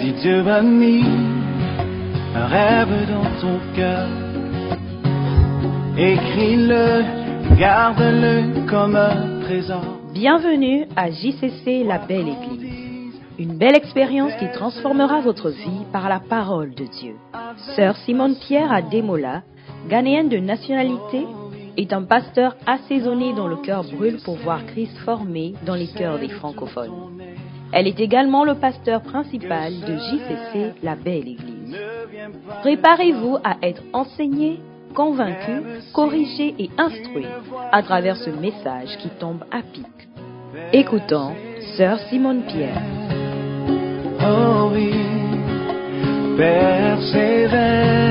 Si Dieu a mis un rêve dans ton cœur, écris-le, garde-le comme un. Bienvenue à JCC La Belle Église. Une belle expérience qui transformera votre vie par la parole de Dieu. Sœur Simone Pierre à Demola, ghanéenne de nationalité, est un pasteur assaisonné dont le cœur brûle pour voir Christ formé dans les cœurs des francophones. Elle est également le pasteur principal de JCC La Belle Église. Préparez-vous à être enseigné, convaincu, corrigé et instruit à travers ce message qui tombe à pic. Écoutons Sœur Simone Pierre. Oh oui, persévère,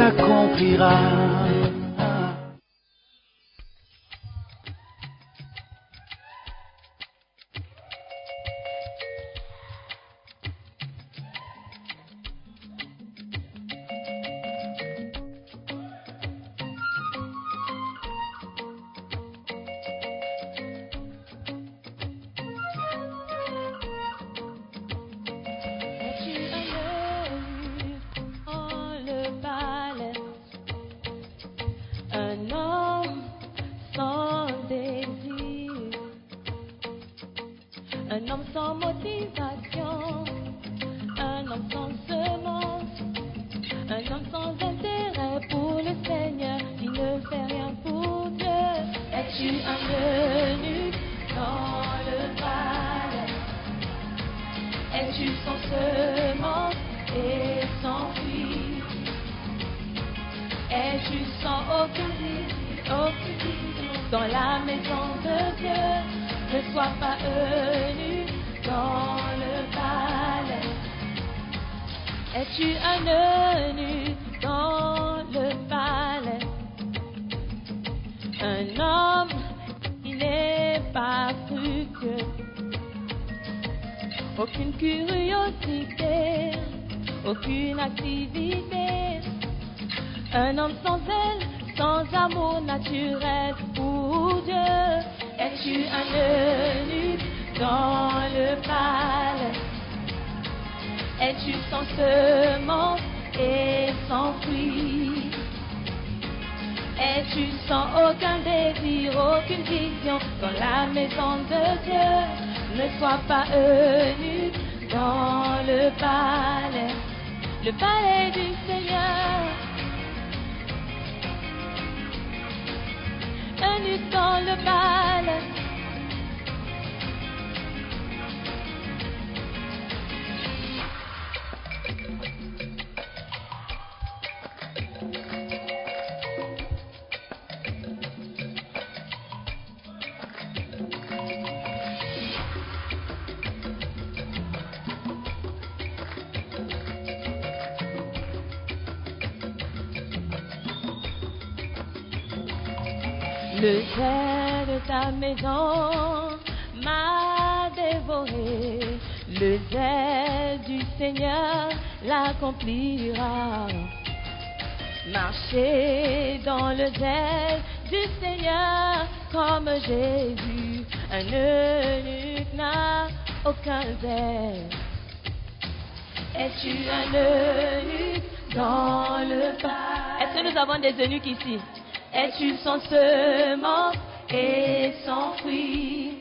s'accomplira. Es-tu sans aucun dans la maison de Dieu Ne sois pas eunuque dans le palais. Es-tu un eunuque dans le palais? Un homme qui n'est pas fructueux aucune curiosité, aucune activité. Un homme sans zèle, sans amour naturel pour Dieu. Es-tu un eunuque dans le palais? Es-tu sans semence et sans fruit? Es-tu sans aucun désir, aucune vision dans la maison de Dieu? Ne sois pas eunuque dans le palais, le palais du Seigneur. Eunuque dans le palais. Maison m'a dévoré. Le zèle du Seigneur l'accomplira. Marcher dans le zèle du Seigneur comme Jésus. Un eunuque n'a aucun zèle. Es-tu un eunuque dans le palais Est-ce que nous avons des eunuques ici? Es-tu sans semence et sans fruit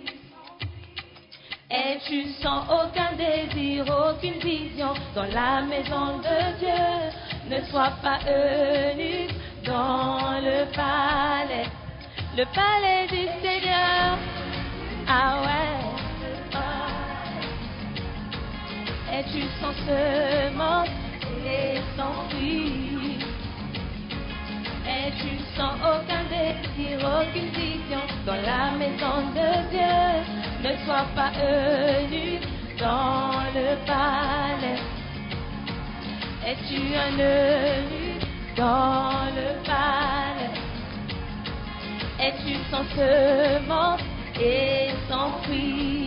Es-tu sans aucun désir, aucune vision dans la maison de Dieu Ne sois pas eunuque dans le palais, le palais du Seigneur. Ah ouais. Ah. Es-tu sans semence et sans fruit Es-tu sans aucun désir, aucune vision dans la maison de Dieu. Ne sois pas eunuque dans le palais. Es-tu un eunuque dans le palais? Es-tu sans semence et sans fruit?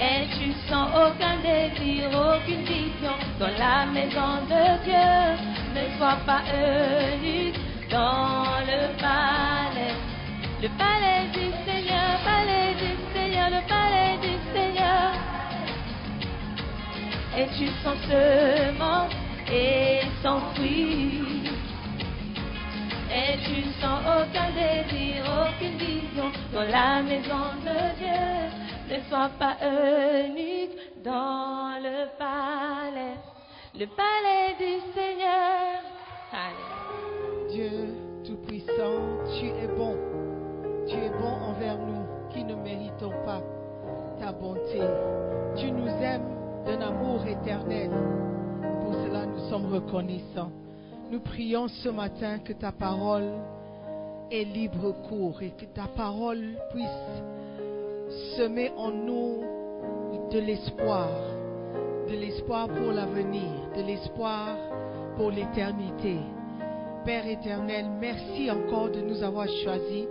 Es-tu sans aucun désir, aucune vision dans la maison de Dieu. Ne sois pas eunuque dans le palais, le palais du Seigneur, palais du Seigneur, le palais du Seigneur. Es-tu sans semence et sans fruit Es-tu sans aucun désir, aucune vision dans la maison de Dieu Ne sois pas eunuque dans le palais, le palais du Seigneur. Dieu Tout-Puissant, tu es bon. Tu es bon envers nous qui ne méritons pas ta bonté. Tu nous aimes d'un amour éternel. Pour cela, nous sommes reconnaissants. Nous prions ce matin que ta parole ait libre cours et que ta parole puisse semer en nous de l'espoir, de l'espoir pour l'avenir, de l'espoir pour l'éternité. Père éternel, merci encore de nous avoir choisis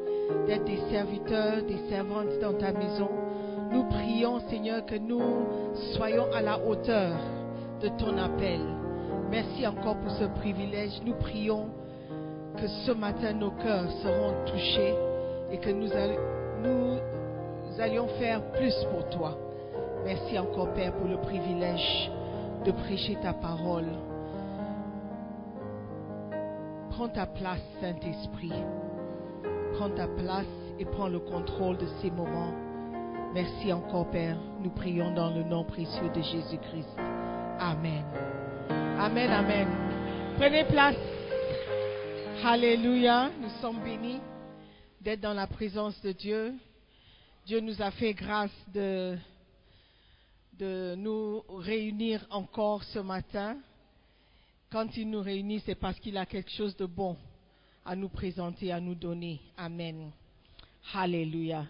d'être des serviteurs, des servantes dans ta maison. Nous prions, Seigneur, que nous soyons à la hauteur de ton appel. Merci encore pour ce privilège. Nous prions que ce matin nos cœurs seront touchés et que nous, all- nous allions faire plus pour toi. Merci encore, Père, pour le privilège de prêcher ta parole. Prends ta place, Saint-Esprit. Prends ta place et prends le contrôle de ces moments. Merci encore, Père. Nous prions dans le nom précieux de Jésus-Christ. Amen. Amen, amen. Prenez place. Alléluia. Nous sommes bénis d'être dans la présence de Dieu. Dieu nous a fait grâce de, nous réunir encore ce matin. Quand il nous réunit, c'est parce qu'il a quelque chose de bon à nous présenter, à nous donner. Amen. Alléluia.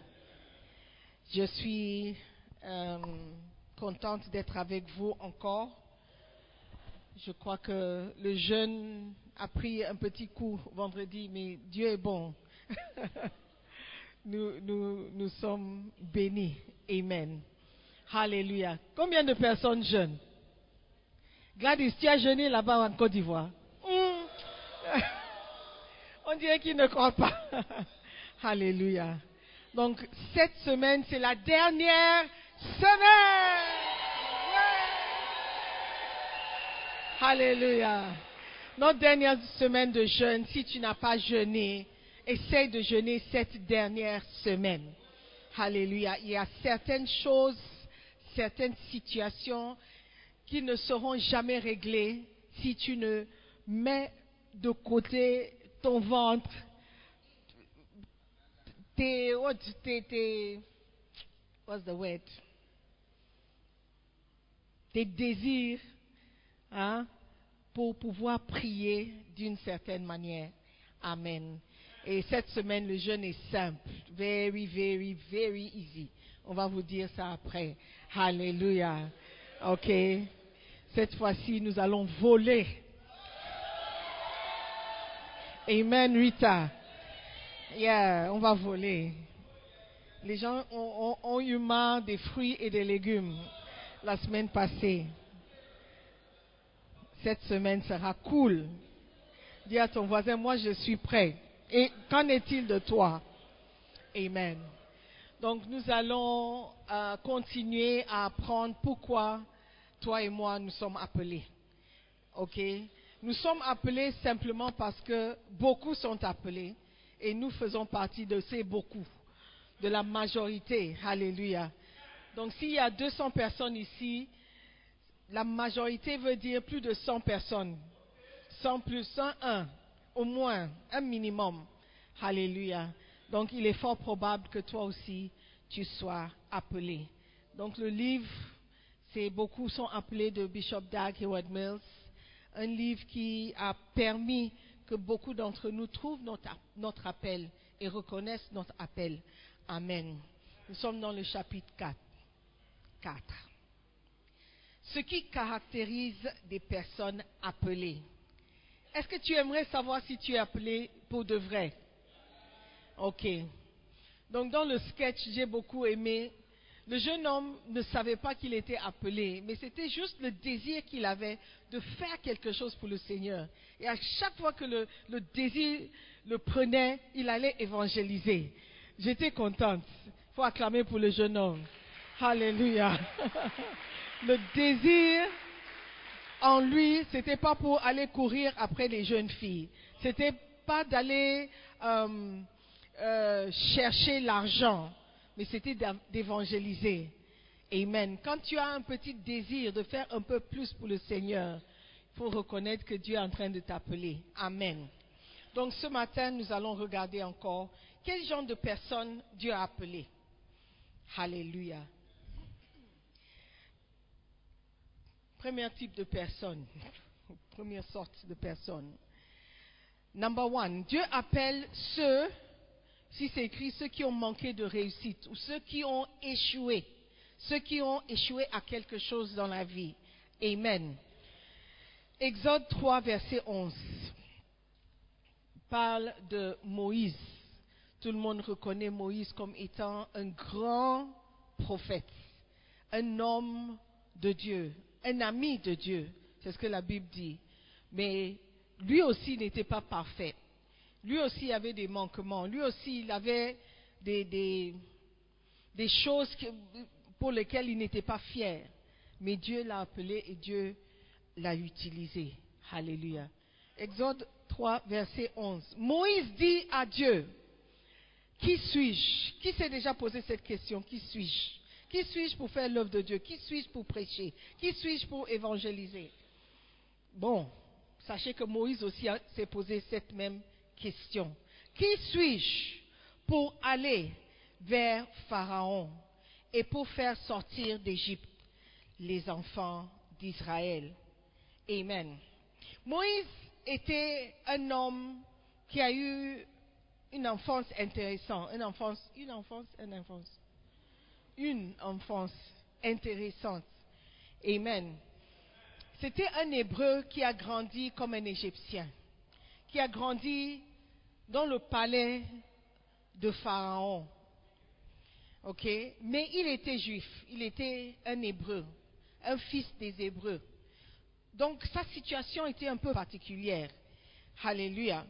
Je suis euh, contente d'être avec vous encore. Je crois que le jeûne a pris un petit coup vendredi, mais Dieu est bon. nous, nous, nous sommes bénis. Amen. Alléluia. Combien de personnes jeûnent Gladys, tu as jeûné là-bas en Côte d'Ivoire. Hmm. On dirait qu'ils ne croient pas. Alléluia. Donc, cette semaine, c'est la dernière semaine. Ouais. Alléluia. Notre dernière semaine de jeûne, si tu n'as pas jeûné, essaye de jeûner cette dernière semaine. Alléluia. Il y a certaines choses, certaines situations qui ne seront jamais réglées si tu ne mets de côté ton ventre, tes, tes, tes, what's the word? Tes désirs, hein, pour pouvoir prier d'une certaine manière. Amen. Et cette semaine, le jeûne est simple. Very, very, very easy. On va vous dire ça après. Alléluia. OK. Cette fois-ci, nous allons voler. Amen, Rita. Yeah, on va voler. Les gens ont, eu marre des fruits et des légumes la semaine passée. Cette semaine sera cool. Dis à ton voisin, moi je suis prêt. Et qu'en est-il de toi? Amen. Donc nous allons euh, continuer à apprendre pourquoi toi et moi nous sommes appelés. OK? Nous sommes appelés simplement parce que beaucoup sont appelés et nous faisons partie de ces beaucoup, de la majorité. Alléluia. Donc s'il y a 200 personnes ici, la majorité veut dire plus de 100 personnes. 100 plus 101, au moins, un minimum. Alléluia. Donc il est fort probable que toi aussi, tu sois appelé. Donc le livre, c'est beaucoup sont appelés de Bishop Dag Heward Mills, un livre qui a permis que beaucoup d'entre nous trouvent notre, notre appel et reconnaissent notre appel. Amen. Nous sommes dans le chapitre 4. 4. Ce qui caractérise des personnes appelées. Est-ce que tu aimerais savoir si tu es appelé pour de vrai? Ok. Donc dans le sketch, j'ai beaucoup aimé. Le jeune homme ne savait pas qu'il était appelé, mais c'était juste le désir qu'il avait de faire quelque chose pour le Seigneur. Et à chaque fois que le, le désir le prenait, il allait évangéliser. J'étais contente. Il faut acclamer pour le jeune homme. Alléluia. le désir en lui, c'était pas pour aller courir après les jeunes filles. C'était pas d'aller euh, euh, chercher l'argent, mais c'était d'évangéliser. Amen. Quand tu as un petit désir de faire un peu plus pour le Seigneur, il faut reconnaître que Dieu est en train de t'appeler. Amen. Donc ce matin, nous allons regarder encore quel genre de personne Dieu a appelé. Alléluia. Premier type de personne, première sorte de personne. Number one, Dieu appelle ceux, si c'est écrit, ceux qui ont manqué de réussite ou ceux qui ont échoué, ceux qui ont échoué à quelque chose dans la vie. Amen. Exode 3, verset 11 parle de Moïse. Tout le monde reconnaît Moïse comme étant un grand prophète, un homme de Dieu, un ami de Dieu. C'est ce que la Bible dit. Mais lui aussi n'était pas parfait. Lui aussi avait des manquements. Lui aussi, il avait des, choses pour lesquelles il n'était pas fier. Mais Dieu l'a appelé et Dieu l'a utilisé. Alléluia. Exode 3, verset 11. Moïse dit à Dieu, qui suis-je? Qui s'est déjà posé cette question? Qui suis-je? Qui suis-je pour faire l'œuvre de Dieu? Qui suis-je pour prêcher? Qui suis-je pour évangéliser? Bon, sachez que Moïse aussi s'est posé cette même question. Qui suis-je pour aller vers Pharaon et pour faire sortir d'Égypte les enfants d'Israël? Amen. Moïse était un homme qui a eu une enfance intéressante, une enfance, une enfance, une enfance, une enfance intéressante. Amen. C'était un Hébreu qui a grandi comme un Égyptien, qui a grandi dans le palais de Pharaon. Ok, mais il était juif, il était un Hébreu, un fils des Hébreux. Donc sa situation était un peu particulière. Alléluia.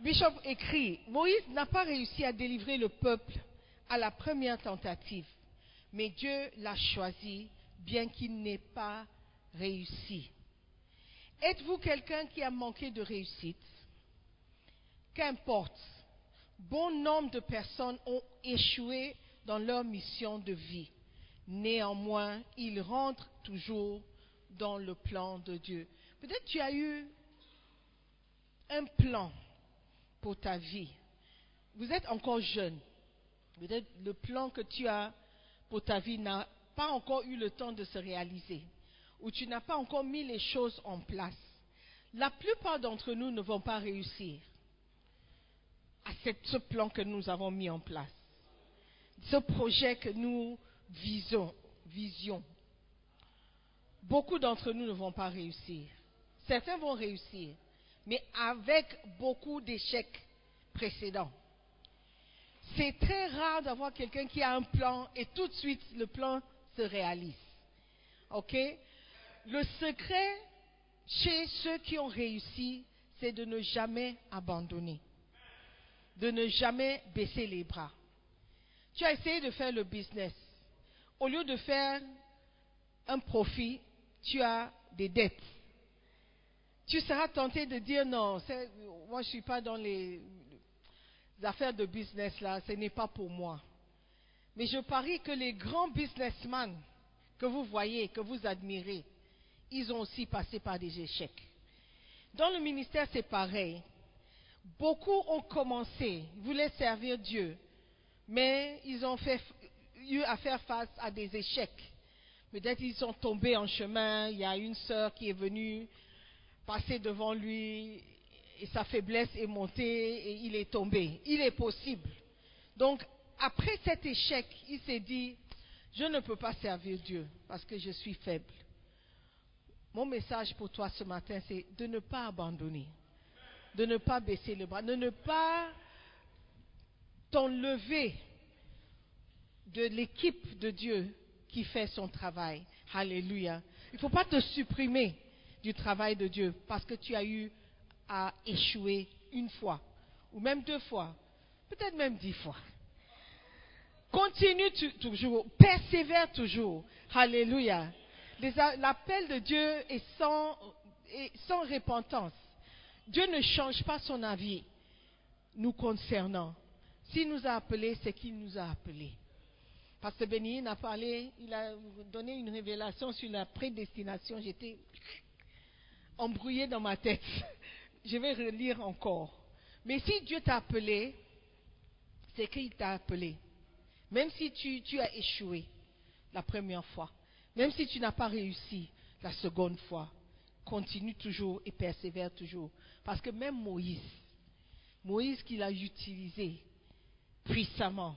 Bishop écrit, Moïse n'a pas réussi à délivrer le peuple à la première tentative, mais Dieu l'a choisi bien qu'il n'ait pas réussi. Êtes-vous quelqu'un qui a manqué de réussite? Qu'importe, bon nombre de personnes ont échoué dans leur mission de vie. Néanmoins, ils rentrent toujours dans le plan de Dieu. Peut-être tu as eu un plan pour ta vie. Vous êtes encore jeune. Peut-être le plan que tu as pour ta vie n'a pas encore eu le temps de se réaliser. Ou tu n'as pas encore mis les choses en place. La plupart d'entre nous ne vont pas réussir à ce plan que nous avons mis en place. Ce projet que nous visons, visions. Beaucoup d'entre nous ne vont pas réussir. Certains vont réussir, mais avec beaucoup d'échecs précédents. C'est très rare d'avoir quelqu'un qui a un plan et tout de suite le plan se réalise. OK? Le secret chez ceux qui ont réussi, c'est de ne jamais abandonner. De ne jamais baisser les bras. Tu as essayé de faire le business. Au lieu de faire un profit, tu as des dettes. Tu seras tenté de dire non, moi je ne suis pas dans les affaires de business là, ce n'est pas pour moi. Mais je parie que les grands businessmen que vous voyez, que vous admirez, ils ont aussi passé par des échecs. Dans le ministère, c'est pareil. Beaucoup ont commencé, voulaient servir Dieu, mais ils ont fait- eu à faire face à des échecs. Peut-être ils sont tombés en chemin, il y a une sœur qui est venue passer devant lui et sa faiblesse est montée et il est tombé. Il est possible. Donc, après cet échec, il s'est dit, je ne peux pas servir Dieu parce que je suis faible. Mon message pour toi ce matin, c'est de ne pas abandonner, de ne pas baisser le bras, de ne pas t'enlever de l'équipe de Dieu qui fait son travail. Alléluia. Il ne faut pas te supprimer du travail de Dieu parce que tu as eu à échouer une fois, ou même deux fois, peut-être même dix fois. Continue toujours, persévère toujours. Alléluia. L'appel de Dieu est sans, est repentance. Dieu ne change pas son avis nous concernant. S'il nous a appelés, c'est qu'il nous a appelés. Pasteur Bénin a parlé, il a donné une révélation sur la prédestination. J'étais embrouillé dans ma tête. Je vais relire encore. Mais si Dieu t'a appelé, c'est qu'il t'a appelé. Même si tu, as échoué la première fois, même si tu n'as pas réussi la seconde fois, continue toujours et persévère toujours. Parce que même Moïse, Moïse qu'il a utilisé puissamment,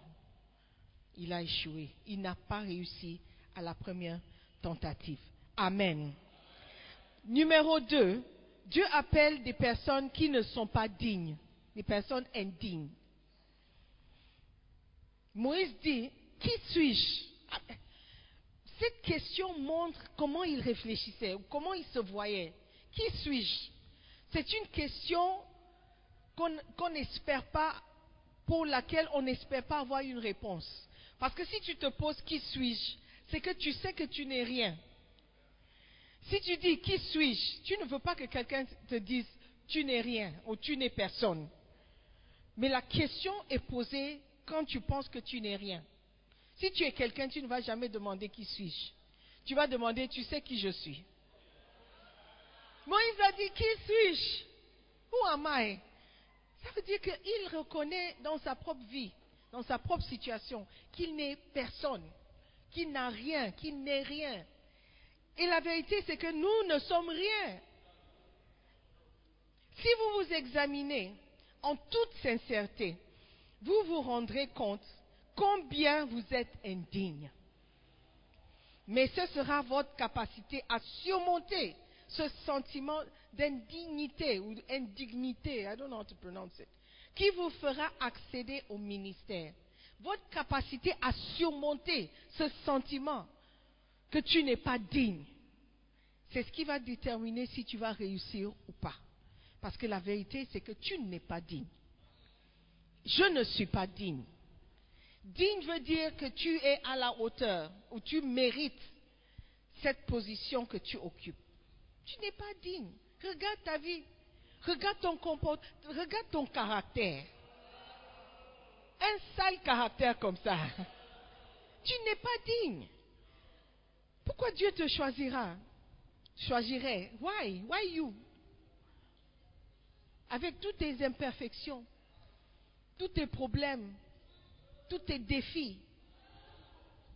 il a échoué. Il n'a pas réussi à la première tentative. Amen. Numéro 2, Dieu appelle des personnes qui ne sont pas dignes, des personnes indignes. Moïse dit, qui suis-je? Cette question montre comment il réfléchissait, comment il se voyait. Qui suis-je? C'est une question qu'on n'espère pas, pour laquelle on n'espère pas avoir une réponse. Parce que si tu te poses qui suis-je, c'est que tu sais que tu n'es rien. Si tu dis qui suis-je, tu ne veux pas que quelqu'un te dise tu n'es rien ou tu n'es personne. Mais la question est posée quand tu penses que tu n'es rien. Si tu es quelqu'un, tu ne vas jamais demander qui suis-je. Tu vas demander tu sais qui je suis. Moïse a dit qui suis-je? Où am I? Ça veut dire qu'il reconnaît dans sa propre vie, dans sa propre situation, qu'il n'est personne, qu'il n'a rien, qu'il n'est rien. Et la vérité, c'est que nous ne sommes rien. Si vous vous examinez en toute sincérité, vous vous rendrez compte combien vous êtes indigne. Mais ce sera votre capacité à surmonter ce sentiment d'indignité ou d'indignité, I don't know how to pronounce it, qui vous fera accéder au ministère. Votre capacité à surmonter ce sentiment que tu n'es pas digne. C'est ce qui va déterminer si tu vas réussir ou pas. Parce que la vérité, c'est que tu n'es pas digne. Je ne suis pas digne. Digne veut dire que tu es à la hauteur, ou tu mérites cette position que tu occupes. Tu n'es pas digne. Regarde ta vie. Regarde ton comportement. Regarde ton caractère. Un sale caractère comme ça. Tu n'es pas digne. Pourquoi Dieu te choisira? Choisirait Why? Why you? Avec toutes tes imperfections, tous tes problèmes, tous tes défis.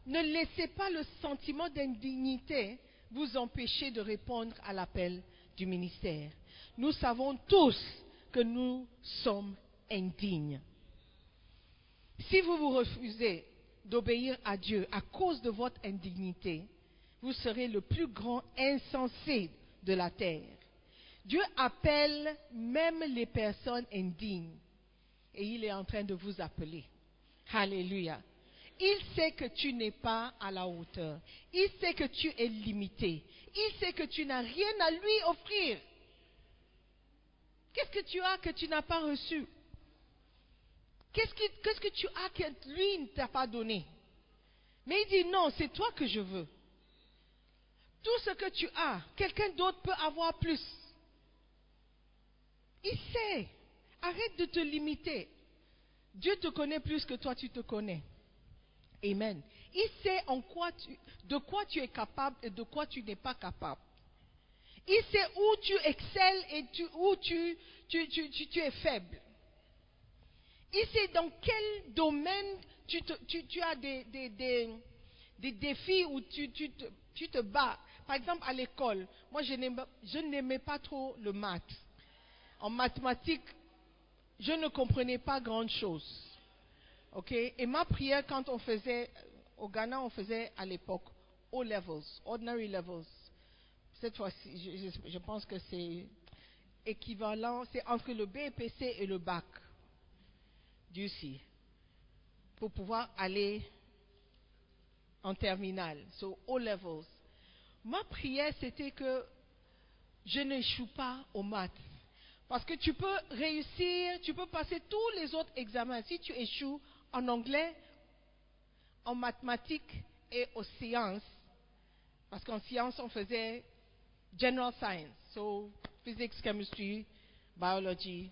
Ne laissez pas le sentiment d'indignité vous empêcher de répondre à l'appel du ministère. Nous savons tous que nous sommes indignes. Si vous vous refusez d'obéir à Dieu à cause de votre indignité, vous serez le plus grand insensé de la terre. Dieu appelle même les personnes indignes et il est en train de vous appeler. Alléluia. Il sait que tu n'es pas à la hauteur. Il sait que tu es limité. Il sait que tu n'as rien à lui offrir. Qu'est-ce que tu as que tu n'as pas reçu? Qu'est-ce que, tu as que lui ne t'a pas donné? Mais il dit non, c'est toi que je veux. Tout ce que tu as, quelqu'un d'autre peut avoir plus. Il sait. Arrête de te limiter. Dieu te connaît plus que toi tu te connais. Amen. Il sait en quoi tu, de quoi tu es capable et de quoi tu n'es pas capable. Il sait où tu excelles et où tu, es faible. Il sait dans quel domaine tu, as des, des- défis où tu te bats. Par exemple, à l'école, moi je n'aimais, pas trop le maths. En mathématiques, je ne comprenais pas grand-chose. Ok? Et ma prière, quand on faisait, au Ghana, on faisait à l'époque O levels, ordinary levels. Cette fois-ci, je, pense que c'est équivalent, c'est entre le BPC et le bac. Sait. pour pouvoir aller en terminale, so O levels. Ma prière, c'était que je n'échoue pas aux maths. Parce que tu peux réussir, tu peux passer tous les autres examens. Si tu échoues en anglais, en mathématiques et aux sciences, parce qu'en sciences, on faisait general science, so physics, chemistry, biology,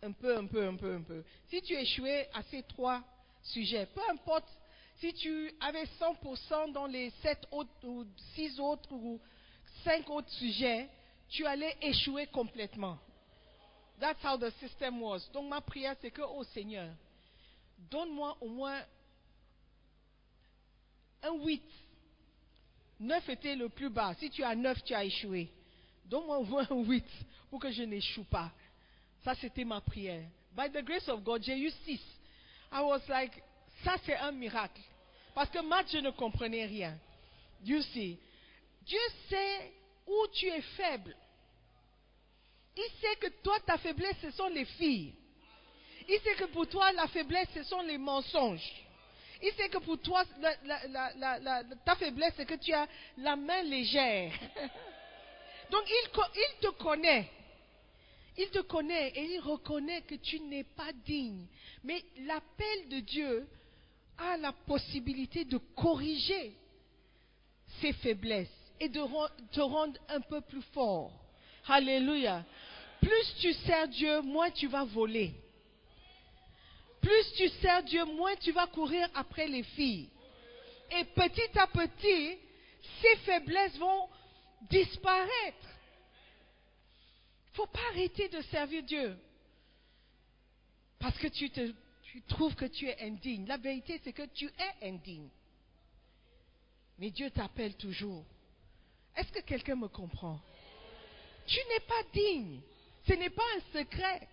un peu, un peu, un peu, un peu. Si tu échouais à ces trois sujets, peu importe si tu avais 100% dans les 7 autres ou 6 autres ou 5 autres sujets, tu allais échouer complètement. That's how the system was. Donc ma prière, c'est que, oh Seigneur, donne-moi au moins un 8. 9 était le plus bas. Si tu as 9, tu as échoué. Donne-moi au moins un 8 pour que je n'échoue pas. Ça, c'était ma prière. By the grace of God, j'ai eu 6. I was like, ça c'est un miracle. Parce que maths, je ne comprenais rien. You see. Dieu sait où tu es faible. Il sait que toi, ta faiblesse, ce sont les filles. Il sait que pour toi, la faiblesse, ce sont les mensonges. Il sait que pour toi, la- la- la- la- la- ta faiblesse, c'est que tu as la main légère. Donc, il te connaît. Il te connaît et il reconnaît que tu n'es pas digne. Mais l'appel de Dieu a la possibilité de corriger ses faiblesses et de te rendre un peu plus fort. Alléluia. Plus tu sers Dieu, moins tu vas voler. Plus tu sers Dieu, moins tu vas courir après les filles. Et petit à petit, ces faiblesses vont disparaître. Il ne faut pas arrêter de servir Dieu. Parce que tu, te, tu trouves que tu es indigne. La vérité, c'est que tu es indigne. Mais Dieu t'appelle toujours. Est-ce que quelqu'un me comprend? Tu n'es pas digne. Ce n'est pas un secret.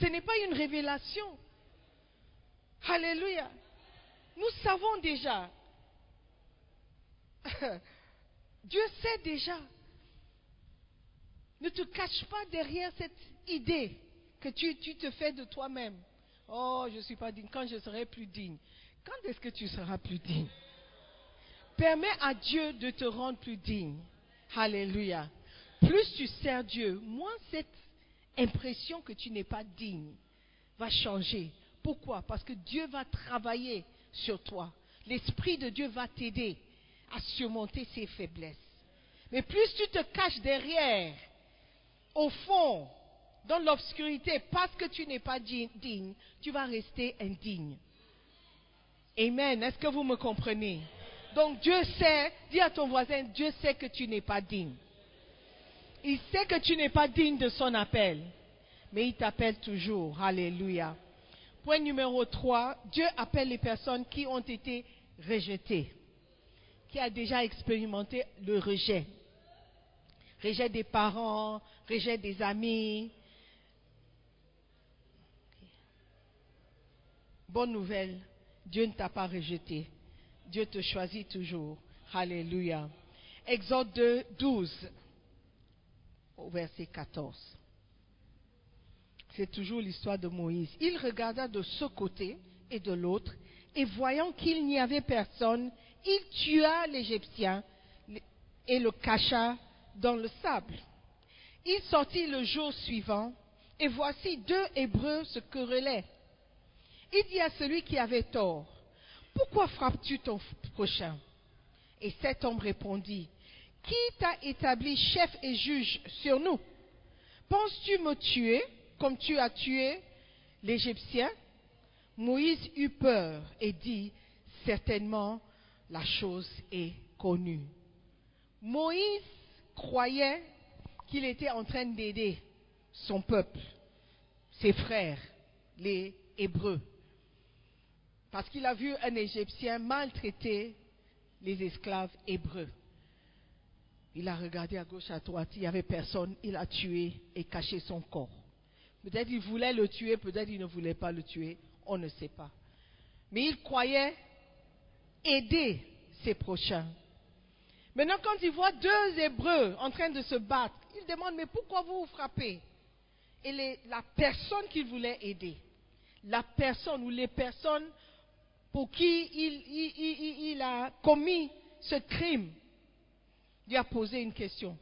Ce n'est pas une révélation. Alléluia. Nous savons déjà. Dieu sait déjà. Ne te cache pas derrière cette idée que tu, tu te fais de toi-même. Oh, je ne suis pas digne. Quand je serai plus digne. Quand est-ce que tu seras plus digne? Permets à Dieu de te rendre plus digne. Alléluia. Plus tu sers Dieu, moins cette impression que tu n'es pas digne va changer. Pourquoi? Parce que Dieu va travailler sur toi. L'Esprit de Dieu va t'aider à surmonter ses faiblesses. Mais plus tu te caches derrière, au fond, dans l'obscurité, parce que tu n'es pas di- digne, tu vas rester indigne. Amen. Est-ce que vous me comprenez? Donc Dieu sait, dis à ton voisin, Dieu sait que tu n'es pas digne. Il sait que tu n'es pas digne de son appel, mais il t'appelle toujours. Alléluia. Point numéro 3, Dieu appelle les personnes qui ont été rejetées, qui a déjà expérimenté le rejet. Rejet des parents, rejet des amis. Bonne nouvelle, Dieu ne t'a pas rejeté. Dieu te choisit toujours. Alléluia. Exode 2, 12, au verset 14. C'est toujours l'histoire de Moïse. Il regarda de ce côté et de l'autre, et voyant qu'il n'y avait personne, il tua l'Égyptien et le cacha dans le sable. Il sortit le jour suivant, et voici deux Hébreux se querellaient. Il dit à celui qui avait tort, Pourquoi frappes-tu ton prochain? Et cet homme répondit, Qui t'a établi chef et juge sur nous? Penses-tu me tuer comme tu as tué l'Égyptien? Moïse eut peur et dit, Certainement la chose est connue. Moïse croyait qu'il était en train d'aider son peuple, ses frères, les Hébreux. Parce qu'il a vu un Égyptien maltraiter les esclaves hébreux. Il a regardé à gauche, à droite, il n'y avait personne, il a tué et caché son corps. Peut-être il voulait le tuer, peut-être il ne voulait pas le tuer, on ne sait pas. Mais il croyait aider ses prochains. Maintenant, quand il voit deux Hébreux en train de se battre, il demande, mais pourquoi vous vous frappez? Et la personne qu'il voulait aider, la personne ou les personnes pour qui il, a commis ce crime, lui a posé une question.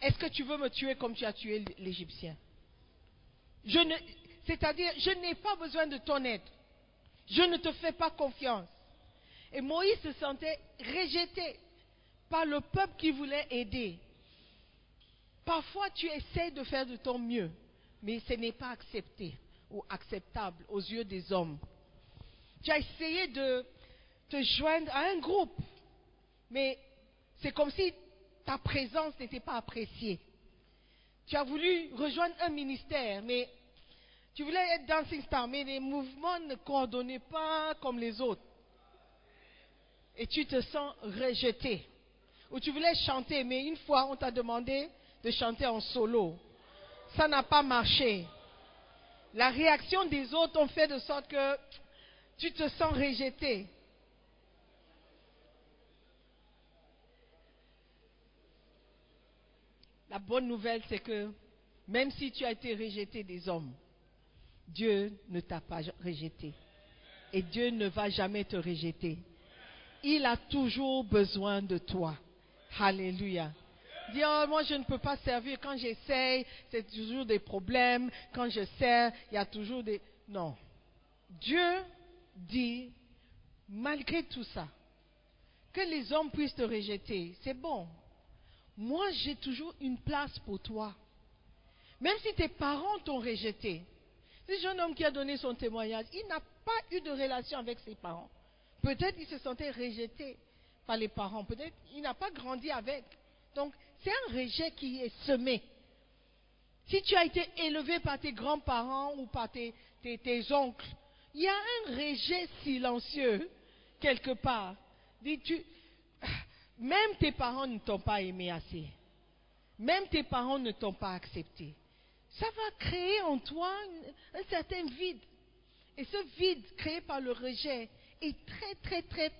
Est-ce que tu veux me tuer comme tu as tué l'Égyptien? C'est-à-dire, je n'ai pas besoin de ton aide. Je ne te fais pas confiance. Et Moïse se sentait rejeté par le peuple qui voulait aider. Parfois, tu essaies de faire de ton mieux, mais ce n'est pas accepté ou acceptable aux yeux des hommes. Tu as essayé de te joindre à un groupe, mais c'est comme si ta présence n'était pas appréciée. Tu as voulu rejoindre un ministère, mais tu voulais être dancing star, mais les mouvements ne coordonnaient pas comme les autres. Et tu te sens rejeté. Ou tu voulais chanter, mais une fois on t'a demandé de chanter en solo. Ça n'a pas marché. La réaction des autres ont fait de sorte que tu te sens rejeté. La bonne nouvelle, c'est que même si tu as été rejeté des hommes, Dieu ne t'a pas rejeté. Et Dieu ne va jamais te rejeter. Il a toujours besoin de toi. Alléluia. Dis, oh, moi je ne peux pas servir. Quand j'essaye, c'est toujours des problèmes. Quand je sers, il y a toujours des... Non. Dieu dit, malgré tout ça, que les hommes puissent te rejeter, c'est bon. Moi, j'ai toujours une place pour toi. Même si tes parents t'ont rejeté. Ce jeune homme qui a donné son témoignage, il n'a pas eu de relation avec ses parents. Peut-être il se sentait rejeté par les parents. Peut-être il n'a pas grandi avec. Donc, c'est un rejet qui est semé. Si tu as été élevé par tes grands-parents ou par tes, tes- tes oncles, il y a un rejet silencieux quelque part. Dis-tu, même tes parents ne t'ont pas aimé assez. Même tes parents ne t'ont pas accepté. Ça va créer en toi un, certain vide. Et ce vide créé par le rejet est très, très, très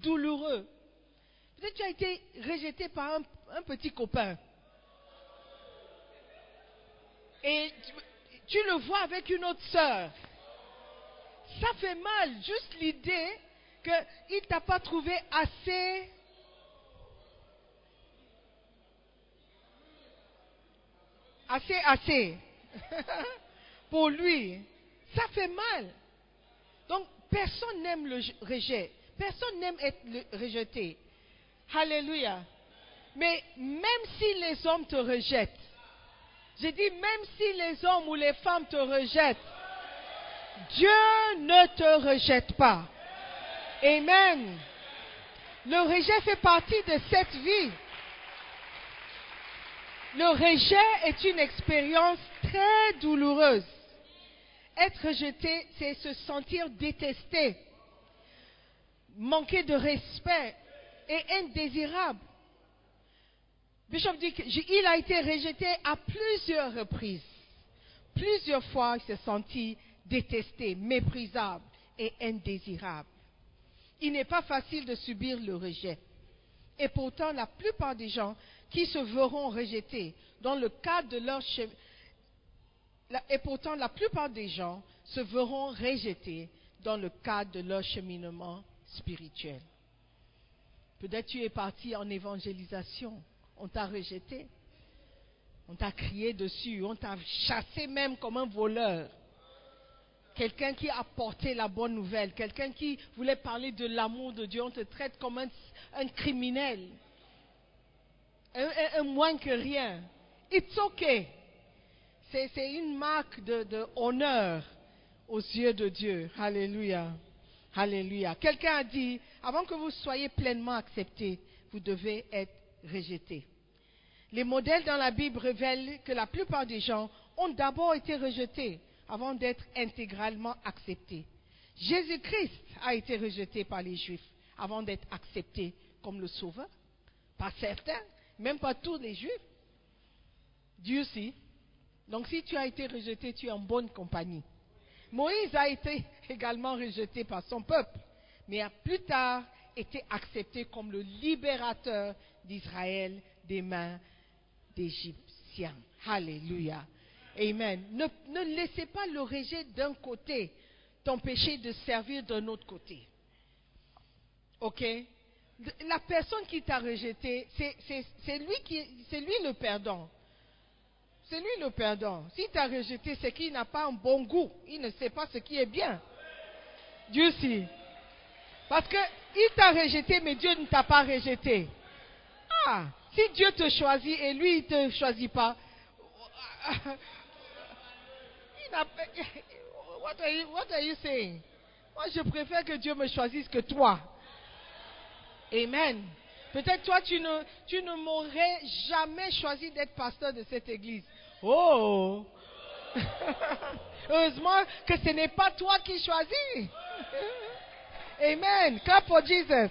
douloureux. Peut-être tu as été rejeté par un, petit copain. Et tu le vois avec une autre sœur. Ça fait mal, juste l'idée qu'il ne t'a pas trouvé assez assez, assez pour lui. Ça fait mal. Donc, personne n'aime le rejet. Personne n'aime être rejeté. Alléluia. Mais même si les hommes te rejettent, j'ai dit même si les hommes ou les femmes te rejettent, Dieu ne te rejette pas. Amen. Le rejet fait partie de cette vie. Le rejet est une expérience très douloureuse. Être rejeté, c'est se sentir détesté, manquer de respect et indésirable. Bishop dit qu'il a été rejeté à plusieurs reprises. Plusieurs fois, il s'est senti détesté, méprisable et indésirable. Il n'est pas facile de subir le rejet. Et pourtant, la plupart des gens qui se verront rejetés dans le cadre de leur che- la- et la plupart des gens se verront rejetés dans le cadre de leur cheminement spirituel. Peut-être tu es parti en évangélisation, on t'a rejeté, on t'a crié dessus, on t'a chassé même comme un voleur. Quelqu'un qui a porté la bonne nouvelle, quelqu'un qui voulait parler de l'amour de Dieu, on te traite comme un, criminel, un, moins que rien. It's okay. C'est c'est une marque de, de honneur aux yeux de Dieu. Alléluia. Alléluia. Quelqu'un a dit, avant que vous soyez pleinement accepté, vous devez être rejeté. Les modèles dans la Bible révèlent que la plupart des gens ont d'abord été rejetés avant d'être intégralement acceptés. Jésus-Christ a été rejeté par les Juifs avant d'être accepté comme le Sauveur. Pas certains, même pas tous les Juifs. Dieu si. Donc si tu as été rejeté, tu es en bonne compagnie. Moïse a été également rejeté par son peuple, mais a plus tard été accepté comme le libérateur d'Israël des mains d'Égyptiens. Alléluia. Amen. Ne, ne laissez pas le rejet d'un côté t'empêcher de servir d'un autre côté. OK? La personne qui t'a rejeté, c'est- lui, qui- lui le perdant. C'est lui le perdant. S'il t'a rejeté, c'est qu'il n'a pas un bon goût. Il ne sait pas ce qui est bien. Dieu si. Parce qu'il t'a rejeté, mais Dieu ne t'a pas rejeté. Ah, si Dieu te choisit et lui, il ne te choisit pas. What are, you, what are? Moi, je préfère que Dieu me choisisse que toi. Amen. Peut-être toi, tu ne, tu ne m'aurais jamais choisi d'être pasteur de cette église. Oh! Heureusement que ce n'est pas toi qui choisis. Amen. Clap for Jesus.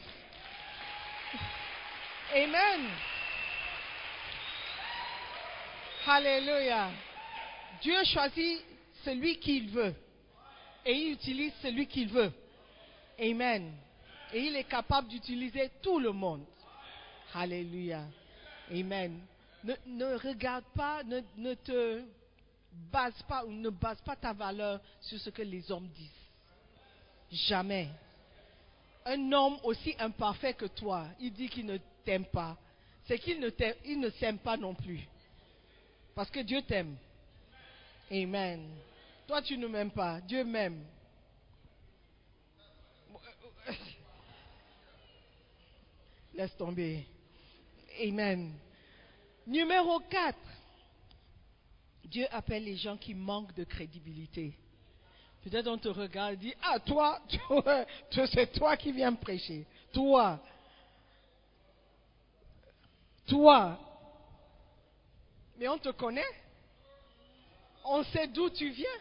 Amen. Alléluia. Dieu choisit celui qu'il veut. Et il utilise celui qu'il veut. Amen. Et il est capable d'utiliser tout le monde. Alléluia. Amen. Ne, regarde pas, ne, te base pas ou ne base pas ta valeur sur ce que les hommes disent. Jamais. Un homme aussi imparfait que toi, il dit qu'il ne t'aime pas. C'est qu'il ne ne s'aime pas non plus. Parce que Dieu t'aime. Amen. Toi, tu ne m'aimes pas. Dieu m'aime. Laisse tomber. Amen. Numéro 4. Dieu appelle les gens qui manquent de crédibilité. Peut-être on te regarde et dit, ah toi, c'est toi qui viens me prêcher. Toi. Toi. Mais on te connaît. On sait d'où tu viens.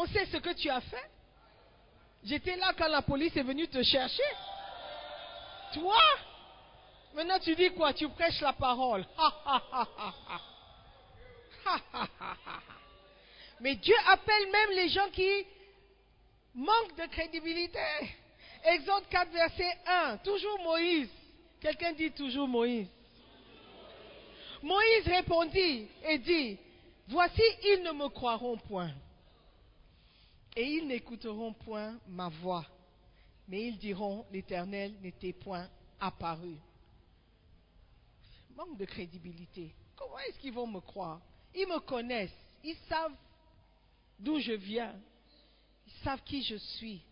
On sait ce que tu as fait. J'étais là quand la police est venue te chercher. Toi Maintenant tu dis quoi? Tu prêches la parole. Mais Dieu appelle même les gens qui manquent de crédibilité. Exode 4, verset 1. Toujours Moïse. Quelqu'un dit toujours Moïse. Moïse répondit et dit, Voici, ils ne me croiront point. Et ils n'écouteront point ma voix. Mais ils diront, l'Éternel n'était point apparu. Manque de crédibilité. Comment est-ce qu'ils vont me croire? Ils me connaissent. Ils savent d'où je viens. Ils savent qui je suis.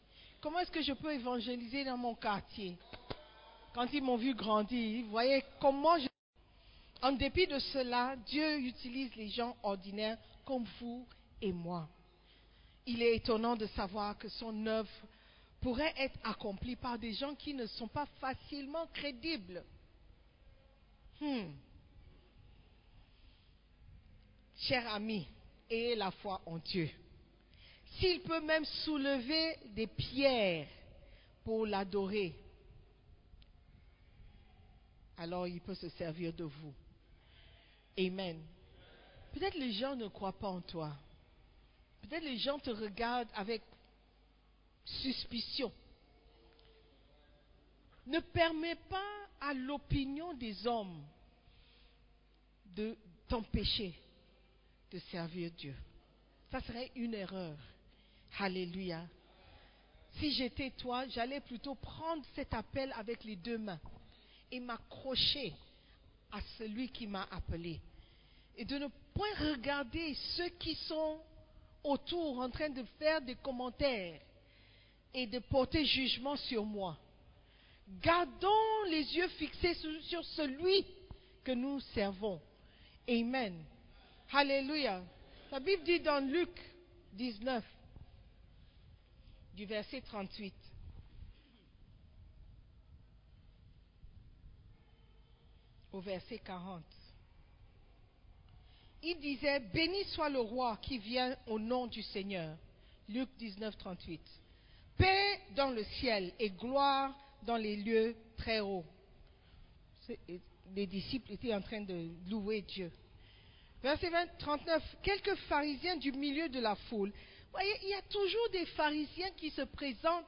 Comment est-ce que je peux évangéliser dans mon quartier? Quand ils m'ont vu grandir, ils voyaient comment je... En dépit de cela, Dieu utilise les gens ordinaires comme vous et moi. Il est étonnant de savoir que son œuvre pourrait être accomplie par des gens qui ne sont pas facilement crédibles. Hmm. Cher ami, ayez la foi en Dieu. S'il peut même soulever des pierres pour l'adorer, alors il peut se servir de vous. Amen. Peut-être les gens ne croient pas en toi. Peut-être les gens te regardent avec suspicion. Ne permets pas à l'opinion des hommes de t'empêcher de servir Dieu. Ça serait une erreur. Alléluia. Si j'étais toi, j'allais plutôt prendre cet appel avec les deux mains et m'accrocher à celui qui m'a appelé. Et de ne point regarder ceux qui sont autour en train de faire des commentaires et de porter jugement sur moi. Gardons les yeux fixés sur, celui que nous servons. Amen. Alléluia. La Bible dit dans Luc 19, du verset 38. Au verset 40. Il disait, Béni soit le roi qui vient au nom du Seigneur. Luc 19, 38. Paix dans le ciel et gloire dans les lieux très hauts. Les disciples étaient en train de louer Dieu. Verset 20, 39. Quelques pharisiens du milieu de la foule. Vous voyez, il y a toujours des pharisiens qui se présentent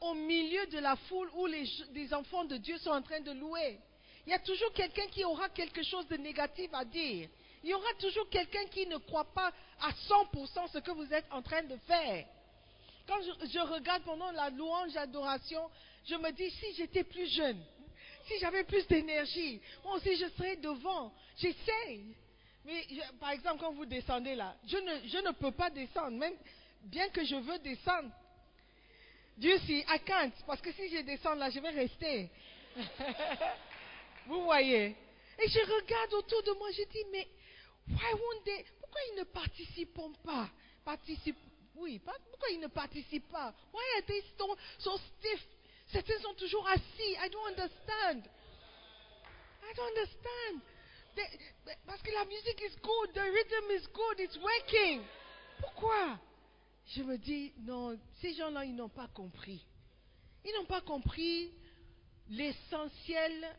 au milieu de la foule où les, les enfants de Dieu sont en train de louer. Il y a toujours quelqu'un qui aura quelque chose de négatif à dire. Il y aura toujours quelqu'un qui ne croit pas à 100% ce que vous êtes en train de faire. Quand je, je regarde pendant la louange, adoration, je me dis, si j'étais plus jeune, si j'avais plus d'énergie, moi aussi je serais devant. J'essaye. Mais je- par exemple, quand vous descendez là, je ne, je ne peux pas descendre, même bien que je veux descendre. Dieu si, can't, parce que si je descends là, je vais rester. vous voyez Et je regarde autour de moi, je dis, mais why won't they- pourquoi ils ne participent pas? Participent, oui, pourquoi ils ne participent pas? Why are they so, so stiff? Certains sont toujours assis. I don't understand. I don't understand. They- parce que la musique is good, the rhythm is good, it's working. Pourquoi? Je me dis, non, ces gens-là, ils n'ont pas compris. Ils n'ont pas compris l'essentiel,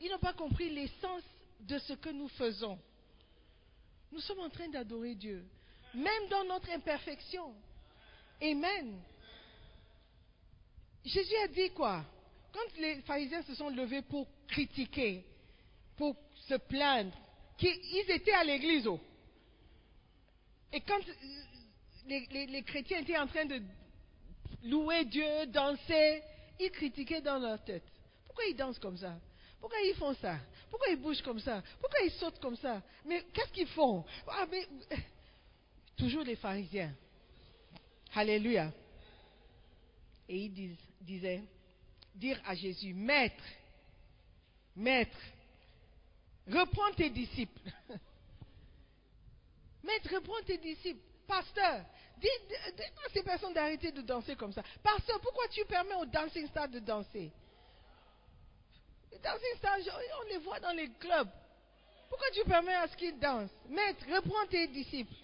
ils n'ont pas compris l'essence de ce que nous faisons. Nous sommes en train d'adorer Dieu, même dans notre imperfection. Amen. Jésus a dit quoi? Quand les pharisiens se sont levés pour critiquer, pour se plaindre, qu'ils étaient à l'église. oh. Et quand euh, les, les- les chrétiens étaient en train de louer Dieu, danser, ils critiquaient dans leur tête. Pourquoi ils dansent comme ça? Pourquoi ils font ça? Pourquoi ils bougent comme ça? Pourquoi ils sautent comme ça? Mais qu'est-ce qu'ils font? Ah, Toujours les pharisiens. Alléluia. Et ils disaient, dire à Jésus, Maître, Maître, reprends tes disciples. Maître, reprends tes disciples. Pasteur, dis- dis à ces personnes d'arrêter de danser comme ça. Pasteur, pourquoi tu permets aux dancing stars de danser? Je- on les voit dans les clubs. Pourquoi tu permets à ce qu'ils dansent? Maître, reprends tes disciples.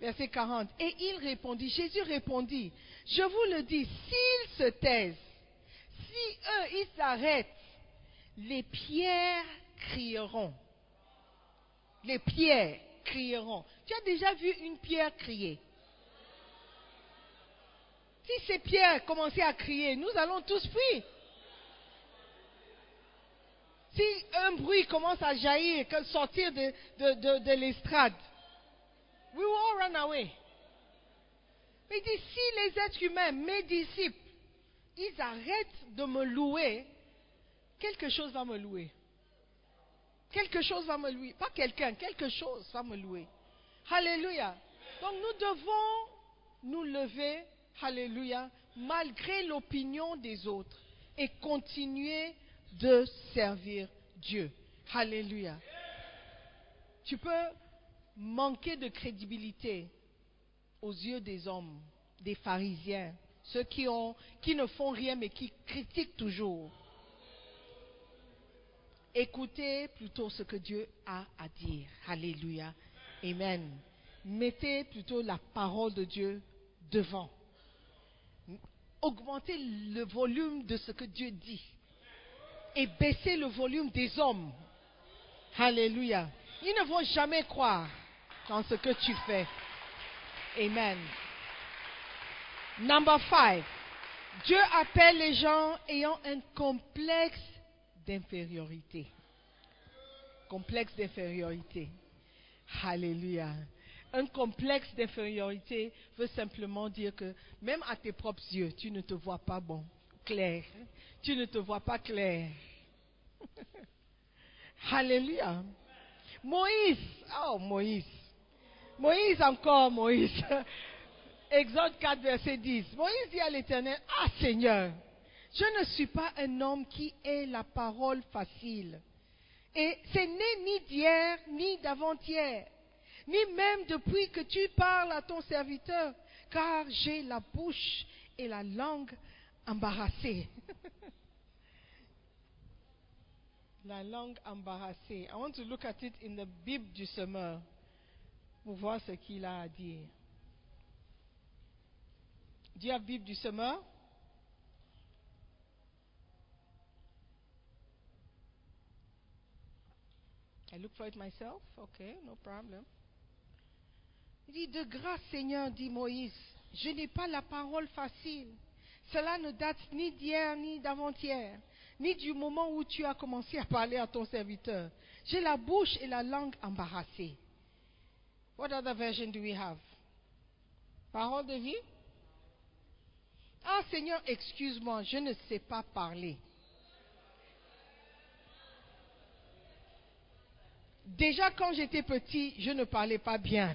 Verset 40. Et il répondit, Jésus répondit, je vous le dis, s'ils se taisent, si eux, ils s'arrêtent, les pierres crieront. Les pierres crieront. Tu as déjà vu une pierre crier? Si ces pierres commençaient à crier, nous allons tous fuir. Si un bruit commence à jaillir, que sortir de, de, de, de l'estrade, we will all run away. Mais dit, si les êtres humains, mes disciples, ils arrêtent de me louer, quelque chose va me louer. Quelque chose va me louer. Pas quelqu'un, quelque chose va me louer. Alléluia. Donc nous devons nous lever, alléluia, malgré l'opinion des autres et continuer de servir Dieu. Alléluia. Tu peux manquer de crédibilité aux yeux des hommes, des pharisiens, ceux qui, ne font rien mais qui critiquent toujours. Écoutez plutôt ce que Dieu a à dire. Alléluia. Amen. Mettez plutôt la parole de Dieu devant. Augmentez le volume de ce que Dieu dit. Et baissez le volume des hommes. Alléluia. Ils ne vont jamais croire dans ce que tu fais. Amen. Number five. Dieu appelle les gens ayant un complexe d'infériorité. Complexe d'infériorité. Alléluia. Un complexe d'infériorité veut simplement dire que même à tes propres yeux, tu ne te vois pas bon, clair. Tu ne te vois pas clair. Alléluia. Moïse, oh Moïse. Moïse encore, Moïse. Exode 4, verset 10. Moïse dit à l'Éternel, Ah Seigneur, je ne suis pas un homme qui ait la parole facile. Et c'est né ni d'hier, ni d'avant-hier, ni même depuis que tu parles à ton serviteur, car j'ai la bouche et la langue embarrassées. la langue embarrassée. I want to look at it in the Bible du semeur pour voir ce qu'il a à dire. You have Bible du semeur? I look for it myself? Okay, no problem. Il dit, de grâce Seigneur, dit Moïse, je n'ai pas la parole facile. Cela ne date ni d'hier ni d'avant-hier, ni du moment où tu as commencé à parler à ton serviteur. J'ai la bouche et la langue embarrassées. What other version do we have? Parole de vie? Ah Seigneur, excuse-moi, je ne sais pas parler. Déjà quand j'étais petit, je ne parlais pas bien.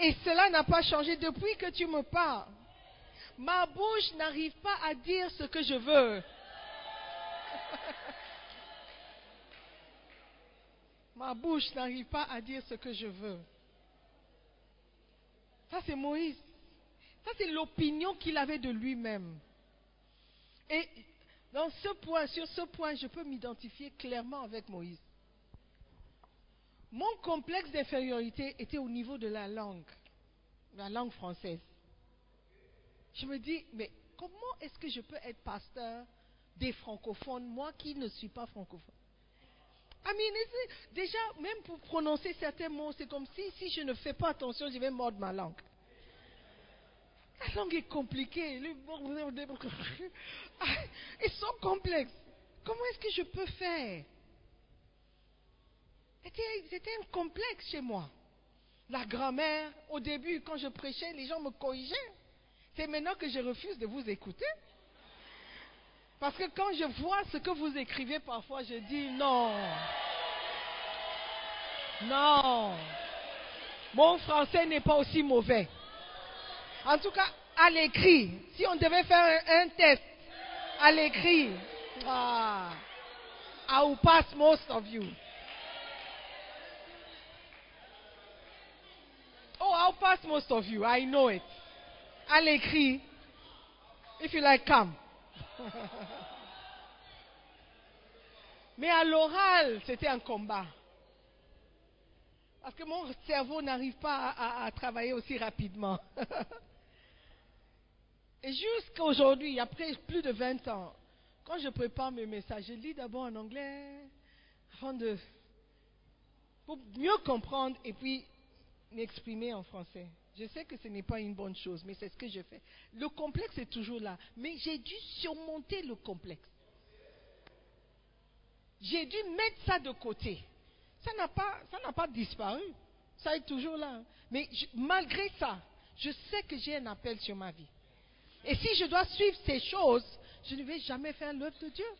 Et cela n'a pas changé depuis que tu me parles. Ma bouche n'arrive pas à dire ce que je veux. Ma bouche n'arrive pas à dire ce que je veux. Ça, c'est Moïse. Ça, c'est l'opinion qu'il avait de lui-même. Et dans ce point, sur ce point, je peux m'identifier clairement avec Moïse. Mon complexe d'infériorité était au niveau de la langue, la langue française. Je me dis, mais comment est-ce que je peux être pasteur des francophones, moi qui ne suis pas francophone? I déjà, même pour prononcer certains mots, c'est comme si, si je ne fais pas attention, je vais mordre ma langue. La langue est compliquée. Ils sont complexes. Comment est-ce que je peux faire? C'était un complexe chez moi. La grammaire, au début, quand je prêchais, les gens me corrigeaient. C'est maintenant que je refuse de vous écouter. Parce que quand je vois ce que vous écrivez parfois, je dis non. Non. Mon français n'est pas aussi mauvais. En tout cas, à l'écrit. Si on devait faire un, test à l'écrit, ah, I will pass most of you. Oh, I'll pass most of you. I know it. À l'écrit, if you like, come. Mais à l'oral, c'était un combat. Parce que mon cerveau n'arrive pas à, travailler aussi rapidement. Et jusqu'à aujourd'hui, après plus de 20 ans, quand je prépare mes messages, je lis d'abord en anglais avant de. pour mieux comprendre et puis m'exprimer en français. Je sais que ce n'est pas une bonne chose, mais c'est ce que je fais. Le complexe est toujours là, mais j'ai dû surmonter le complexe. J'ai dû mettre ça de côté. Ça n'a pas, ça n'a pas disparu. Ça est toujours là. Mais malgré ça, je sais que j'ai un appel sur ma vie. Et si je dois suivre ces choses, je ne vais jamais faire l'œuvre de Dieu.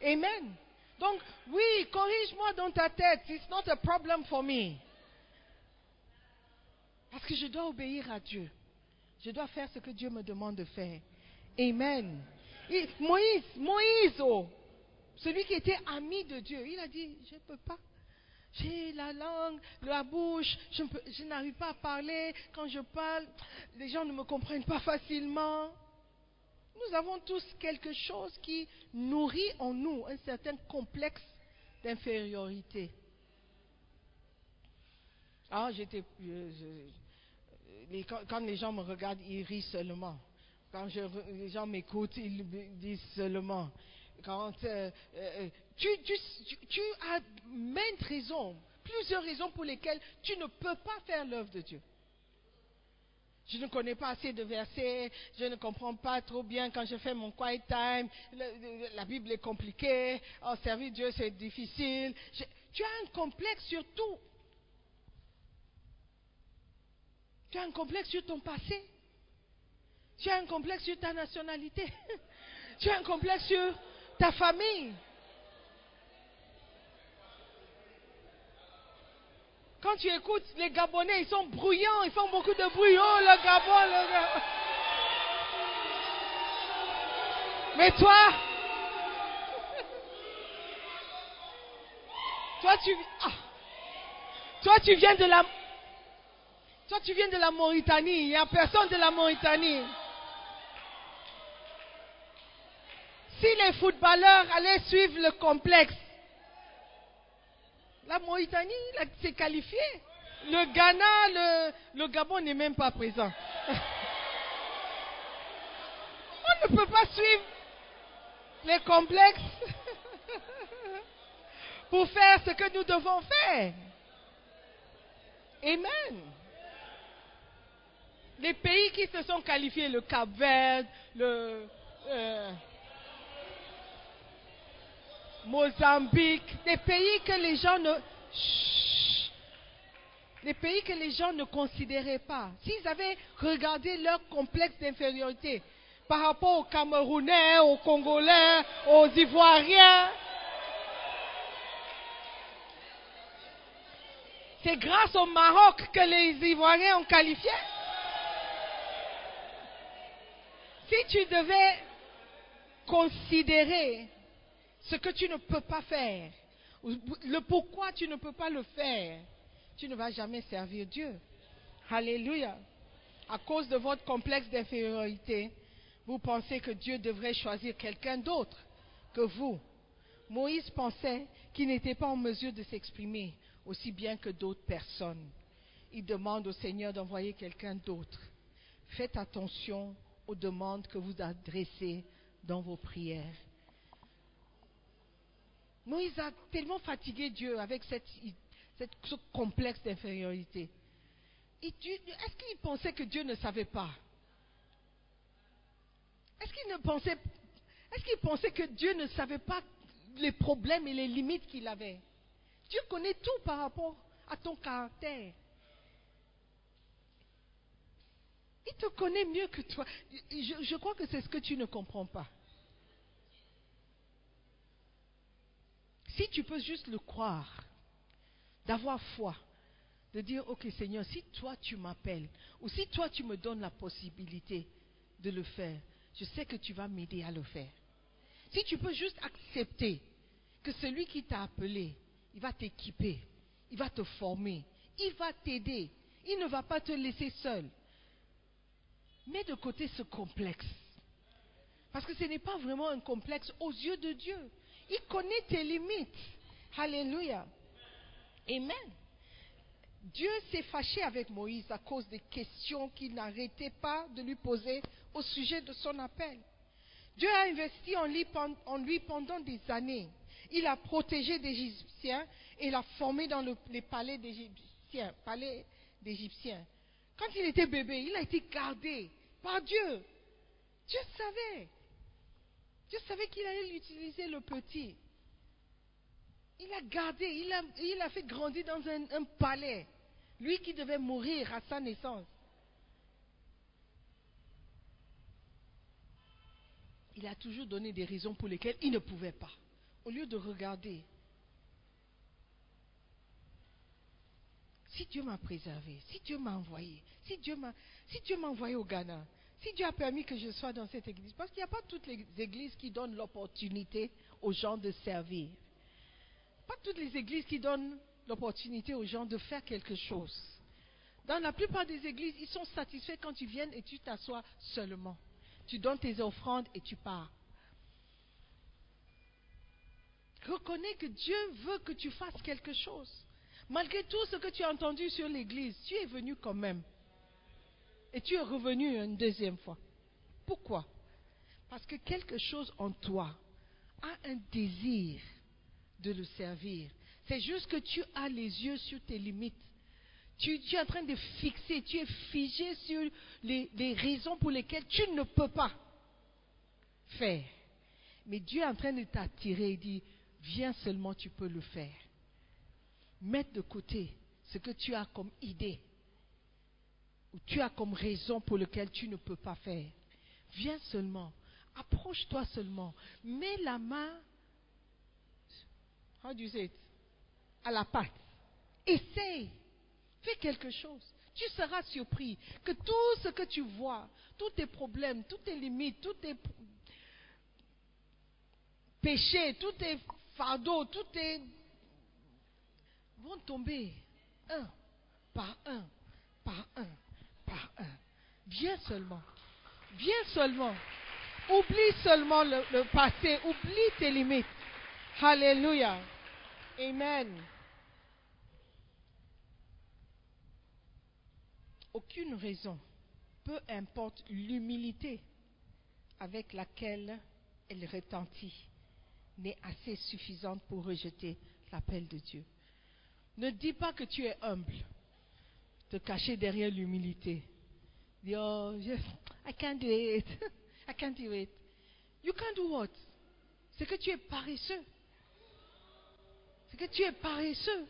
Amen. Donc, oui, corrige-moi dans ta tête. It's not a problem for me. Parce que je dois obéir à Dieu. Je dois faire ce que Dieu me demande de faire. Amen. Moïse, Moïse, oh, celui qui était ami de Dieu, il a dit, je ne peux pas. J'ai la langue, la bouche, je, je n'arrive pas à parler. Quand je parle, les gens ne me comprennent pas facilement. Nous avons tous quelque chose qui nourrit en nous un certain complexe d'infériorité. Ah, j'étais. Quand, les gens me regardent, ils rient seulement. Quand les gens m'écoutent, ils disent seulement. Quand euh, euh, tu, tu, as maintes raisons, plusieurs raisons pour lesquelles tu ne peux pas faire l'œuvre de Dieu. Je ne connais pas assez de versets, je ne comprends pas trop bien quand je fais mon quiet time, la Bible est compliquée, oh, servir Dieu c'est difficile. tu as un complexe sur tout. Tu as un complexe sur ton passé. Tu as un complexe sur ta nationalité. tu as un complexe sur ta famille. Quand tu écoutes les Gabonais, ils sont bruyants, ils font beaucoup de bruit. Oh, le Gabon, le Gabon. Mais toi, toi tu, ah. toi tu viens de la, toi, tu viens de la Mauritanie. Il n'y a personne de la Mauritanie. Si les footballeurs allaient suivre le complexe, la Mauritanie s'est qualifiée. Le Ghana, le, Gabon n'est même pas présent. On ne peut pas suivre les complexes pour faire ce que nous devons faire. Amen. Les pays qui se sont qualifiés, le Cap Vert, le, euh, Mozambique, pays que les gens ne... Pays que les gens ne considéraient pas. S'ils avaient regardé leur complexe d'infériorité par rapport aux Camerounais, aux Congolais, aux Ivoiriens, c'est grâce au Maroc que les Ivoiriens ont qualifié. Si tu devais considérer ce que tu ne peux pas faire, le pourquoi tu ne peux pas le faire, tu ne vas jamais servir Dieu. Alléluia. À cause de votre complexe d'infériorité, vous pensez que Dieu devrait choisir quelqu'un d'autre que vous. Moïse pensait qu'il n'était pas en mesure de s'exprimer aussi bien que d'autres personnes. Il demande au Seigneur d'envoyer quelqu'un d'autre. Faites attention aux demandes que vous adressez dans vos prières. Moïse a tellement fatigué Dieu avec cette, ce complexe d'infériorité. Est-ce qu'il pensait que Dieu ne savait pas? Est-ce qu'il pensait, est-ce qu'il pensait que Dieu ne savait pas les problèmes et les limites qu'il avait? Dieu connaît tout par rapport à ton caractère. Il te connaît mieux que toi. Je, crois que c'est ce que tu ne comprends pas. Si tu peux juste le croire, d'avoir foi, de dire, ok Seigneur, si toi tu m'appelles, ou si toi tu me donnes la possibilité de le faire, je sais que tu vas m'aider à le faire. Si tu peux juste accepter que celui qui t'a appelé, il va t'équiper, il va te former, il va t'aider, il ne va pas te laisser seul. Mets de côté ce complexe. Parce que ce n'est pas vraiment un complexe aux yeux de Dieu. Il connaît tes limites. Alléluia. Amen. Dieu s'est fâché avec Moïse à cause des questions qu'il n'arrêtait pas de lui poser au sujet de son appel. Dieu a investi en lui, pen- en lui pendant des années. Il a protégé d'Égyptiens et l'a formé dans le- les palais palais d'Égyptiens. Quand il était bébé, il a été gardé par Dieu. Dieu savait. Dieu savait qu'il allait l'utiliser le petit. Il a gardé, il a, il a fait grandir dans un, palais. Lui qui devait mourir à sa naissance. Il a toujours donné des raisons pour lesquelles il ne pouvait pas. Au lieu de regarder, si Dieu m'a préservé, si Dieu m'a envoyé, si Dieu m'a si Dieu m'a envoyé au Ghana, si Dieu a permis que je sois dans cette église, parce qu'il n'y a pas toutes les églises qui donnent l'opportunité aux gens de servir. Pas toutes les églises qui donnent l'opportunité aux gens de faire quelque chose. Dans la plupart des églises, ils sont satisfaits quand tu viens et tu t'assois seulement. Tu donnes tes offrandes et tu pars. Reconnais que Dieu veut que tu fasses quelque chose. Malgré tout ce que tu as entendu sur l'église, tu es venu quand même. Et tu es revenu une deuxième fois. Pourquoi? Parce que quelque chose en toi a un désir de le servir. C'est juste que tu as les yeux sur tes limites. Tu, es en train de fixer, tu es figé sur les, les raisons pour lesquelles tu ne peux pas faire. Mais Dieu est en train de t'attirer et dit, viens seulement, tu peux le faire. Mettre de côté ce que tu as comme idée ou tu as comme raison pour laquelle tu ne peux pas faire. Viens seulement, approche-toi seulement, mets la main, how do you say à la pâte. Essaye, fais quelque chose. Tu seras surpris que tout ce que tu vois, tous tes problèmes, toutes tes limites, tous tes péchés, tous tes fardeaux, tous tes vont tomber un par un, par un, par un. Viens seulement. Viens seulement. Oublie seulement le, passé. Oublie tes limites. Alléluia. Amen. Aucune raison, peu importe l'humilité avec laquelle elle retentit, n'est assez suffisante pour rejeter l'appel de Dieu. Ne dis pas que tu es humble, te cacher derrière l'humilité. Dis, oh, I can't do it. I can't do it. You can't do what? C'est que tu es paresseux. C'est que tu es paresseux.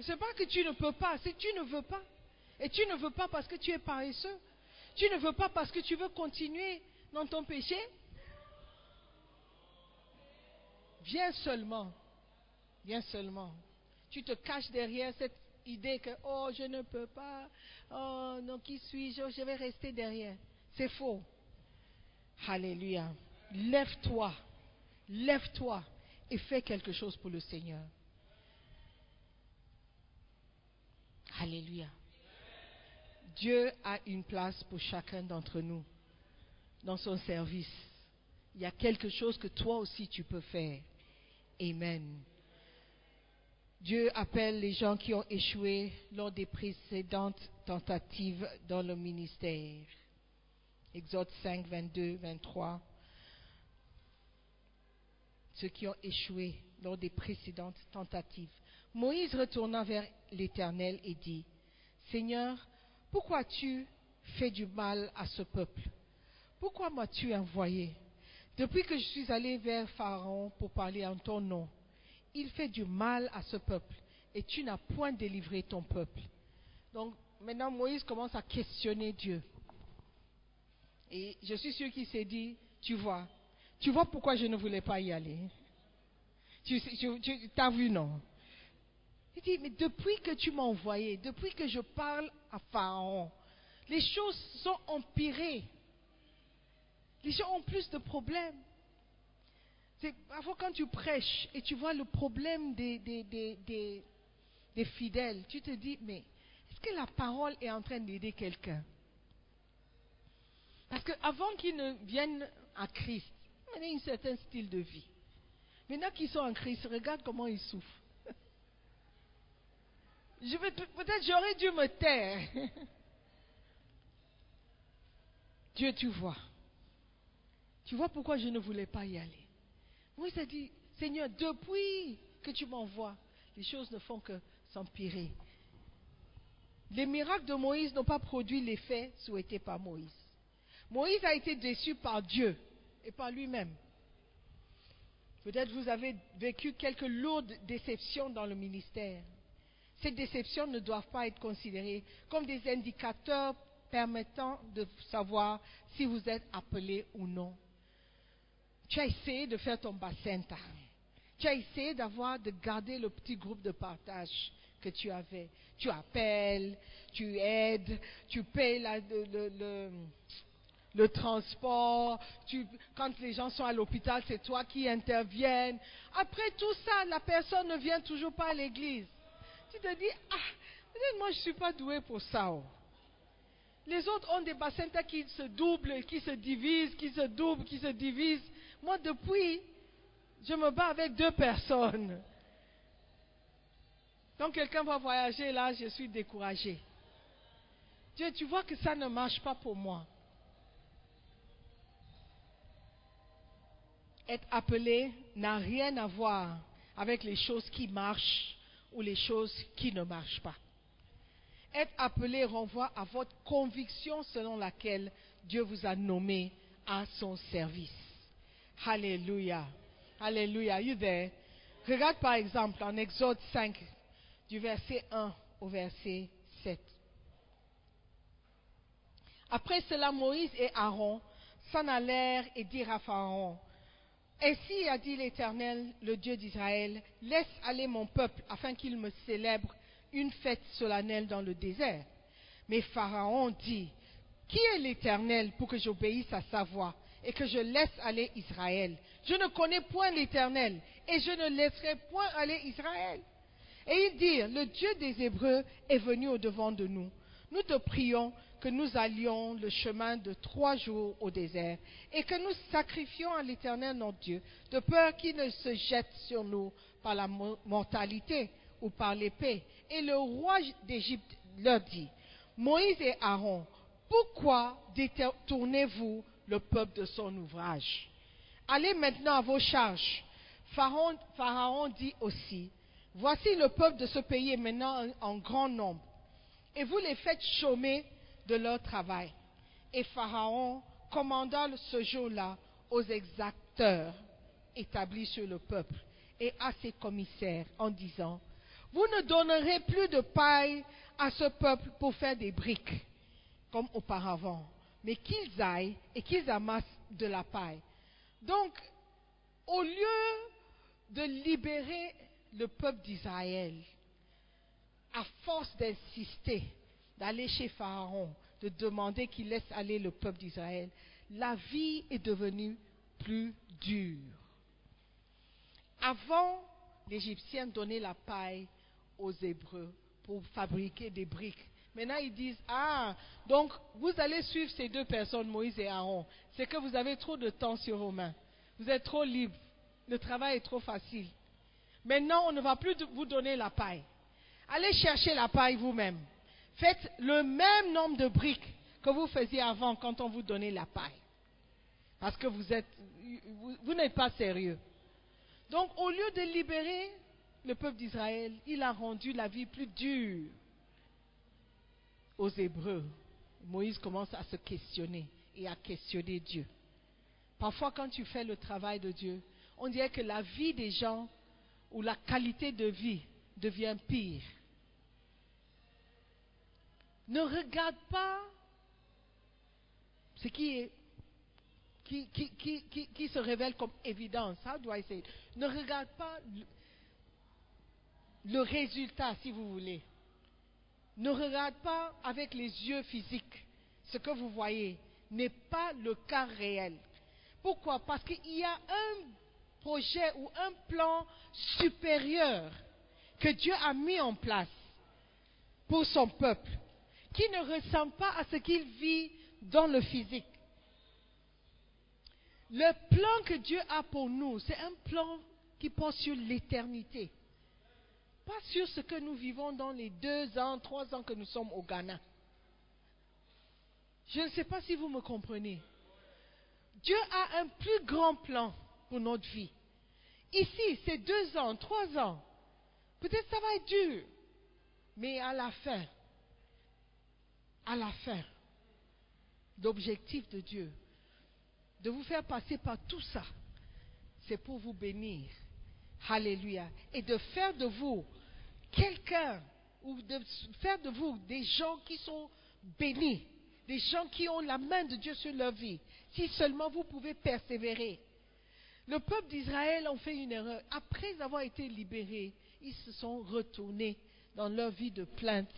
Ce n'est pas que tu ne peux pas, c'est que tu ne veux pas. Et tu ne veux pas parce que tu es paresseux. Tu ne veux pas parce que tu veux continuer dans ton péché. Viens seulement. Viens seulement. Tu te caches derrière cette idée que, oh, je ne peux pas. Oh, non, qui suis-je? Je vais rester derrière. C'est faux. Alléluia. Lève-toi. Lève-toi et fais quelque chose pour le Seigneur. Alléluia. Dieu a une place pour chacun d'entre nous dans son service. Il y a quelque chose que toi aussi tu peux faire. Amen. Dieu appelle les gens qui ont échoué lors des précédentes tentatives dans le ministère. Exode 5, 22, 23. Ceux qui ont échoué lors des précédentes tentatives. Moïse retourna vers l'Éternel et dit, Seigneur, pourquoi as-tu fait du mal à ce peuple? Pourquoi m'as-tu envoyé? Depuis que je suis allé vers Pharaon pour parler en ton nom, il fait du mal à ce peuple et tu n'as point délivré ton peuple. Donc maintenant Moïse commence à questionner Dieu. Et je suis sûr qu'il s'est dit, tu vois, tu vois pourquoi je ne voulais pas y aller. Tu, as vu, non? Il dit, mais depuis que tu m'as envoyé, depuis que je parle à Pharaon, les choses sont empirées. Les gens ont plus de problèmes. C'est parfois quand tu prêches et tu vois le problème des, des, des, fidèles, tu te dis, mais est-ce que la parole est en train d'aider quelqu'un? Parce qu'avant qu'ils ne viennent à Christ, ils ont un certain style de vie. Maintenant qu'ils sont en Christ, regarde comment ils souffrent. Je peut-être j'aurais dû me taire. Dieu, tu vois. Tu vois pourquoi je ne voulais pas y aller. Moïse a dit, Seigneur, depuis que tu m'envoies, les choses ne font que s'empirer. Les miracles de Moïse n'ont pas produit l'effet souhaité par Moïse. Moïse a été déçu par Dieu et par lui-même. Peut-être vous avez vécu quelques lourdes déceptions dans le ministère. Ces déceptions ne doivent pas être considérées comme des indicateurs permettant de savoir si vous êtes appelé ou non. Tu as essayé de faire ton bassin. Tu as essayé d'avoir, de garder le petit groupe de partage que tu avais. Tu appelles, tu aides, tu payes le, le transport, quand les gens sont à l'hôpital, c'est toi qui interviens. Après tout ça, la personne ne vient toujours pas à l'église. Tu te dis, ah, moi je ne suis pas doué pour ça. Oh. Les autres ont des bassins qui se doublent, qui se divisent, qui se doublent, qui se divisent. Moi, depuis, je me bats avec deux personnes. Quand quelqu'un va voyager là, je suis découragé. Dieu, tu vois que ça ne marche pas pour moi. être appelé n'a rien à voir avec les choses qui marchent ou les choses qui ne marchent pas. Être appelé renvoie à votre conviction selon laquelle Dieu vous a nommé à son service. Alléluia. Alléluia. You there? Regarde par exemple en Exode 5, du verset 1 au verset 7. Après cela, Moïse et Aaron s'en allèrent et dirent à Pharaon, ainsi a dit l'Éternel, le Dieu d'Israël, laisse aller mon peuple afin qu'il me célèbre une fête solennelle dans le désert. Mais Pharaon dit, Qui est l'Éternel pour que j'obéisse à sa voix et que je laisse aller Israël Je ne connais point l'Éternel et je ne laisserai point aller Israël. Et ils dirent, Le Dieu des Hébreux est venu au-devant de nous. Nous te prions que nous allions le chemin de trois jours au désert et que nous sacrifions à l'Éternel notre Dieu, de peur qu'il ne se jette sur nous par la mortalité ou par l'épée. Et le roi d'Égypte leur dit, Moïse et Aaron, pourquoi détournez-vous le peuple de son ouvrage Allez maintenant à vos charges. Pharaon, dit aussi, Voici le peuple de ce pays est maintenant en grand nombre, et vous les faites chômer de leur travail. Et Pharaon commanda ce jour-là aux exacteurs établis sur le peuple et à ses commissaires en disant, Vous ne donnerez plus de paille à ce peuple pour faire des briques, comme auparavant, mais qu'ils aillent et qu'ils amassent de la paille. Donc, au lieu de libérer le peuple d'Israël, à force d'insister, d'aller chez Pharaon, de demander qu'il laisse aller le peuple d'Israël, la vie est devenue plus dure. Avant, l'Égyptien donnait la paille aux Hébreux pour fabriquer des briques. Maintenant, ils disent, ah, donc vous allez suivre ces deux personnes, Moïse et Aaron. C'est que vous avez trop de temps sur vos mains. Vous êtes trop libre. Le travail est trop facile. Maintenant, on ne va plus vous donner la paille. Allez chercher la paille vous-même. Faites le même nombre de briques que vous faisiez avant quand on vous donnait la paille. Parce que vous êtes, vous, vous n'êtes pas sérieux. Donc, au lieu de libérer le peuple d'Israël, il a rendu la vie plus dure aux Hébreux. Moïse commence à se questionner et à questionner Dieu. Parfois, quand tu fais le travail de Dieu, on dirait que la vie des gens ou la qualité de vie devient pire. Ne regarde pas ce qui se révèle comme évidence. How do I say it? Ne regarde pas le résultat, si vous voulez. Ne regarde pas avec les yeux physiques. Ce que vous voyez n'est pas le cas réel. Pourquoi? Parce qu'il y a un projet ou un plan supérieur que Dieu a mis en place pour son peuple, qui ne ressemble pas à ce qu'il vit dans le physique. Le plan que Dieu a pour nous, c'est un plan qui porte sur l'éternité. Pas sur ce que nous vivons dans les deux ans, trois ans que nous sommes au Ghana. Je ne sais pas si vous me comprenez. Dieu a un plus grand plan pour notre vie. Ici, c'est deux ans, trois ans. Peut-être ça va être dur. Mais à la fin, à la fin, l'objectif de Dieu, de vous faire passer par tout ça, c'est pour vous bénir. Alléluia. Et de faire de vous quelqu'un, ou de faire de vous des gens qui sont bénis, des gens qui ont la main de Dieu sur leur vie, si seulement vous pouvez persévérer. Le peuple d'Israël a fait une erreur. Après avoir été libérés, ils se sont retournés dans leur vie de plainte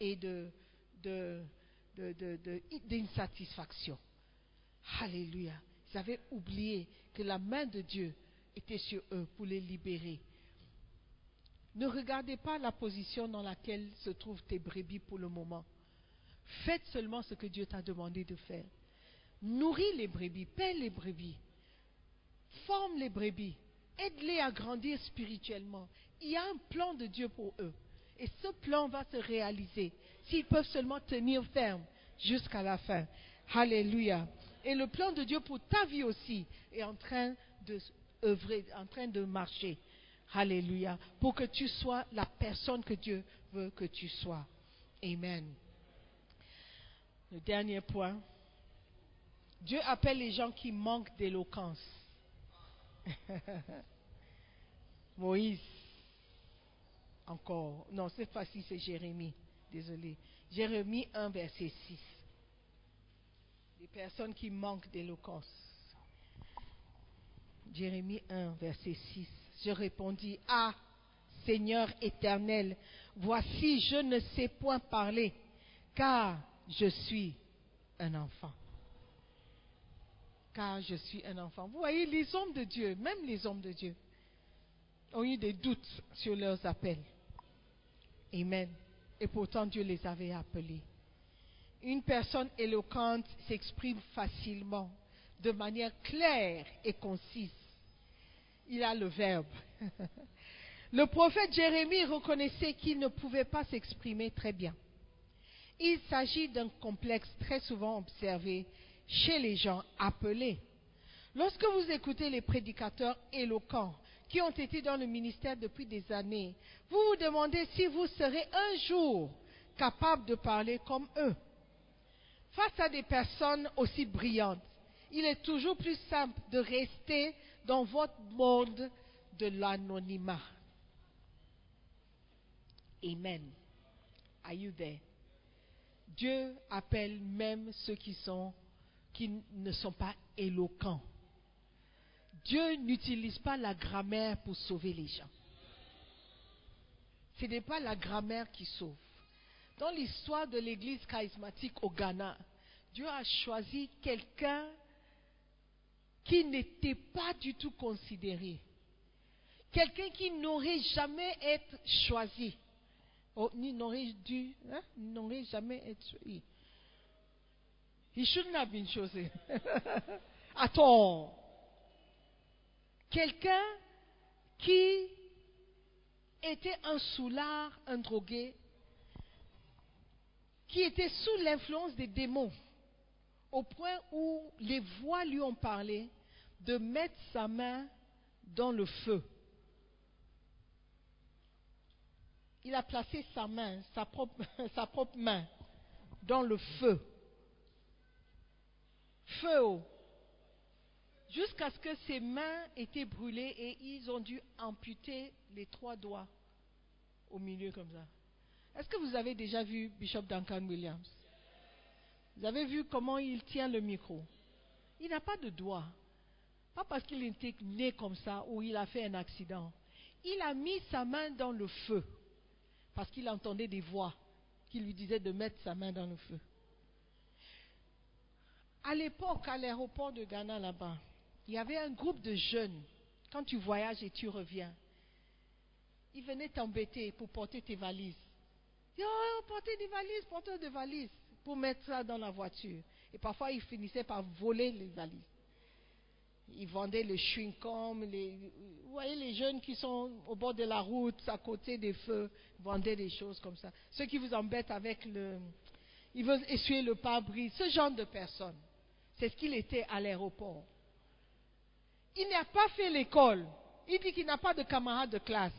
et de, de, de, d'insatisfaction. Alléluia. Ils avaient oublié que la main de Dieu était sur eux pour les libérer. Ne regardez pas la position dans laquelle se trouvent tes brebis pour le moment. Faites seulement ce que Dieu t'a demandé de faire. Nourris les brebis, paie les brebis, forme les brebis, aide-les à grandir spirituellement. Il y a un plan de Dieu pour eux. Et ce plan va se réaliser s'ils peuvent seulement tenir ferme jusqu'à la fin. Alléluia. Et le plan de Dieu pour ta vie aussi est en train de œuvrer, en train de marcher. Alléluia. Pour que tu sois la personne que Dieu veut que tu sois. Amen. Le dernier point. Dieu appelle les gens qui manquent d'éloquence. Moïse. Encore. Non, cette fois-ci, c'est Jérémie. Désolé. Jérémie 1, verset 6. Des personnes qui manquent d'éloquence. Jérémie 1, verset 6. Je répondis, Ah, Seigneur éternel, voici, je ne sais point parler, car je suis un enfant. Car je suis un enfant. Vous voyez, les hommes de Dieu, même les hommes de Dieu, ont eu des doutes sur leurs appels. Amen. Et pourtant, Dieu les avait appelés. Une personne éloquente s'exprime facilement, de manière claire et concise. Il a le verbe. Le prophète Jérémie reconnaissait qu'il ne pouvait pas s'exprimer très bien. Il s'agit d'un complexe très souvent observé chez les gens appelés. Lorsque vous écoutez les prédicateurs éloquents qui ont été dans le ministère depuis des années, vous vous demandez si vous serez un jour capable de parler comme eux. Face à des personnes aussi brillantes, il est toujours plus simple de rester dans votre monde de l'anonymat. Amen. Are you there? Dieu appelle même ceux qui, sont, qui ne sont pas éloquents. Dieu n'utilise pas la grammaire pour sauver les gens. Ce n'est pas la grammaire qui sauve. Dans l'histoire de l'église charismatique au Ghana, Dieu a choisi quelqu'un qui n'était pas du tout considéré. Quelqu'un qui n'aurait jamais été choisi. Oh, ni n'aurait dû, hein, n'aurait jamais été choisi. He shouldn't have been chosen. At all. Quelqu'un qui était un soulard, un drogué, qui était sous l'influence des démons, au point où les voix lui ont parlé de mettre sa main dans le feu. Il a placé sa main, sa propre, main, dans le feu. Feu. Jusqu'à ce que ses mains étaient brûlées et ils ont dû amputer les trois doigts au milieu comme ça. Est-ce que vous avez déjà vu Bishop Duncan Williams? Vous avez vu comment il tient le micro Il n'a pas de doigt. Pas parce qu'il était né comme ça ou il a fait un accident. Il a mis sa main dans le feu parce qu'il entendait des voix qui lui disaient de mettre sa main dans le feu. À l'époque, à l'aéroport de Ghana là-bas, il y avait un groupe de jeunes. Quand tu voyages et tu reviens, ils venaient t'embêter pour porter tes valises. Oh, portez des valises, portez des valises, pour mettre ça dans la voiture. Et parfois, ils finissaient par voler les valises. Ils vendaient le chewing-gum. Les, vous voyez les jeunes qui sont au bord de la route, à côté des feux, vendaient des choses comme ça. Ceux qui vous embêtent avec le... Ils veulent essuyer le pare-brise. Ce genre de personnes. C'est ce qu'il était à l'aéroport. Il n'a pas fait l'école. Il dit qu'il n'a pas de camarades de classe.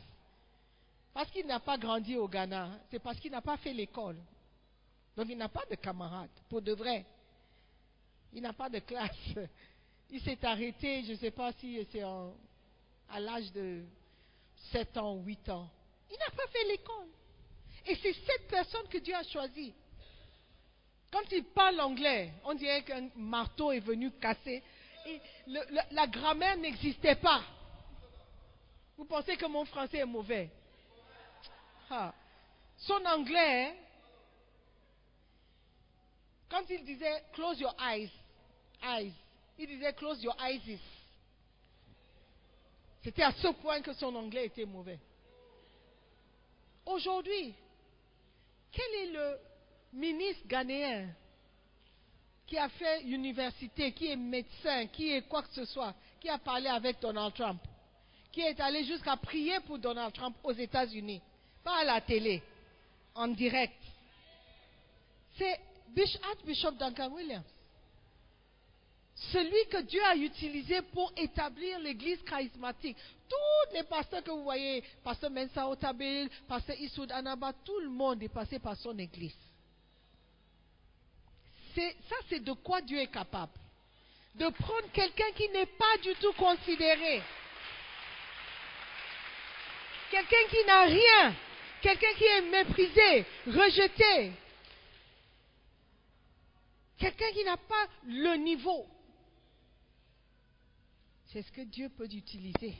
Parce qu'il n'a pas grandi au Ghana. C'est parce qu'il n'a pas fait l'école. Donc il n'a pas de camarades, pour de vrai. Il n'a pas de classe. Il s'est arrêté, je ne sais pas si c'est à l'âge de 7 ans ou 8 ans. Il n'a pas fait l'école. Et c'est cette personne que Dieu a choisie. Quand il parle anglais, on dirait qu'un marteau est venu casser. La grammaire n'existait pas. Vous pensez que mon français est mauvais Ah. Son anglais, hein, quand il disait close your eyes, eyes, il disait close your eyes. C'était à ce point que son anglais était mauvais. Aujourd'hui, quel est le ministre ghanéen qui a fait université, qui est médecin, qui est quoi que ce soit, qui a parlé avec Donald Trump, qui est allé jusqu'à prier pour Donald Trump aux États-Unis, pas à la télé, en direct? C'est Archbishop Duncan Williams. Celui que Dieu a utilisé pour établir l'église charismatique. Tous les pasteurs que vous voyez, pasteur Mensa Otabil, pasteur Issoud Anaba, tout le monde est passé par son église. Ça, c'est de quoi Dieu est capable. De prendre quelqu'un qui n'est pas du tout considéré. Quelqu'un qui n'a rien. Quelqu'un qui est méprisé, rejeté. Quelqu'un qui n'a pas le niveau. C'est ce que Dieu peut utiliser.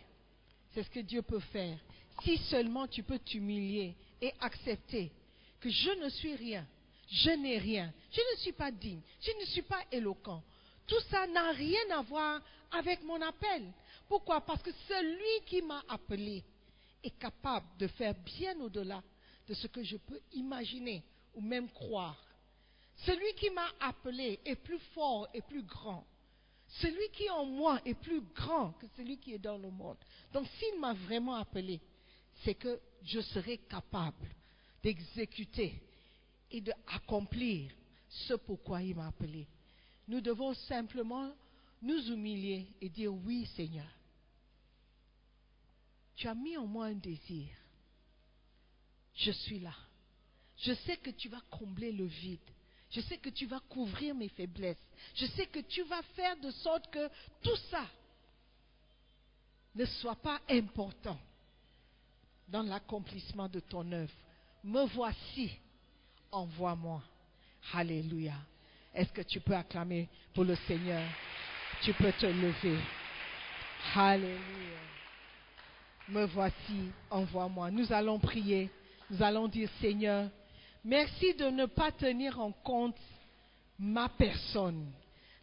C'est ce que Dieu peut faire. Si seulement tu peux t'humilier et accepter que je ne suis rien, je n'ai rien, je ne suis pas digne, je ne suis pas éloquent. Tout ça n'a rien à voir avec mon appel. Pourquoi? Parce que celui qui m'a appelé est capable de faire bien au-delà de ce que je peux imaginer ou même croire. Celui qui m'a appelé est plus fort et plus grand. Celui qui est en moi est plus grand que celui qui est dans le monde. Donc s'il m'a vraiment appelé, c'est que je serai capable d'exécuter et d'accomplir ce pourquoi il m'a appelé. Nous devons simplement nous humilier et dire oui Seigneur. Tu as mis en moi un désir. Je suis là. Je sais que tu vas combler le vide. Je sais que tu vas couvrir mes faiblesses. Je sais que tu vas faire de sorte que tout ça ne soit pas important dans l'accomplissement de ton œuvre. Me voici, envoie-moi. Alléluia. Est-ce que tu peux acclamer pour le Seigneur? Tu peux te lever. Alléluia. Me voici, envoie-moi. Nous allons prier. Nous allons dire, Seigneur, merci de ne pas tenir en compte ma personne,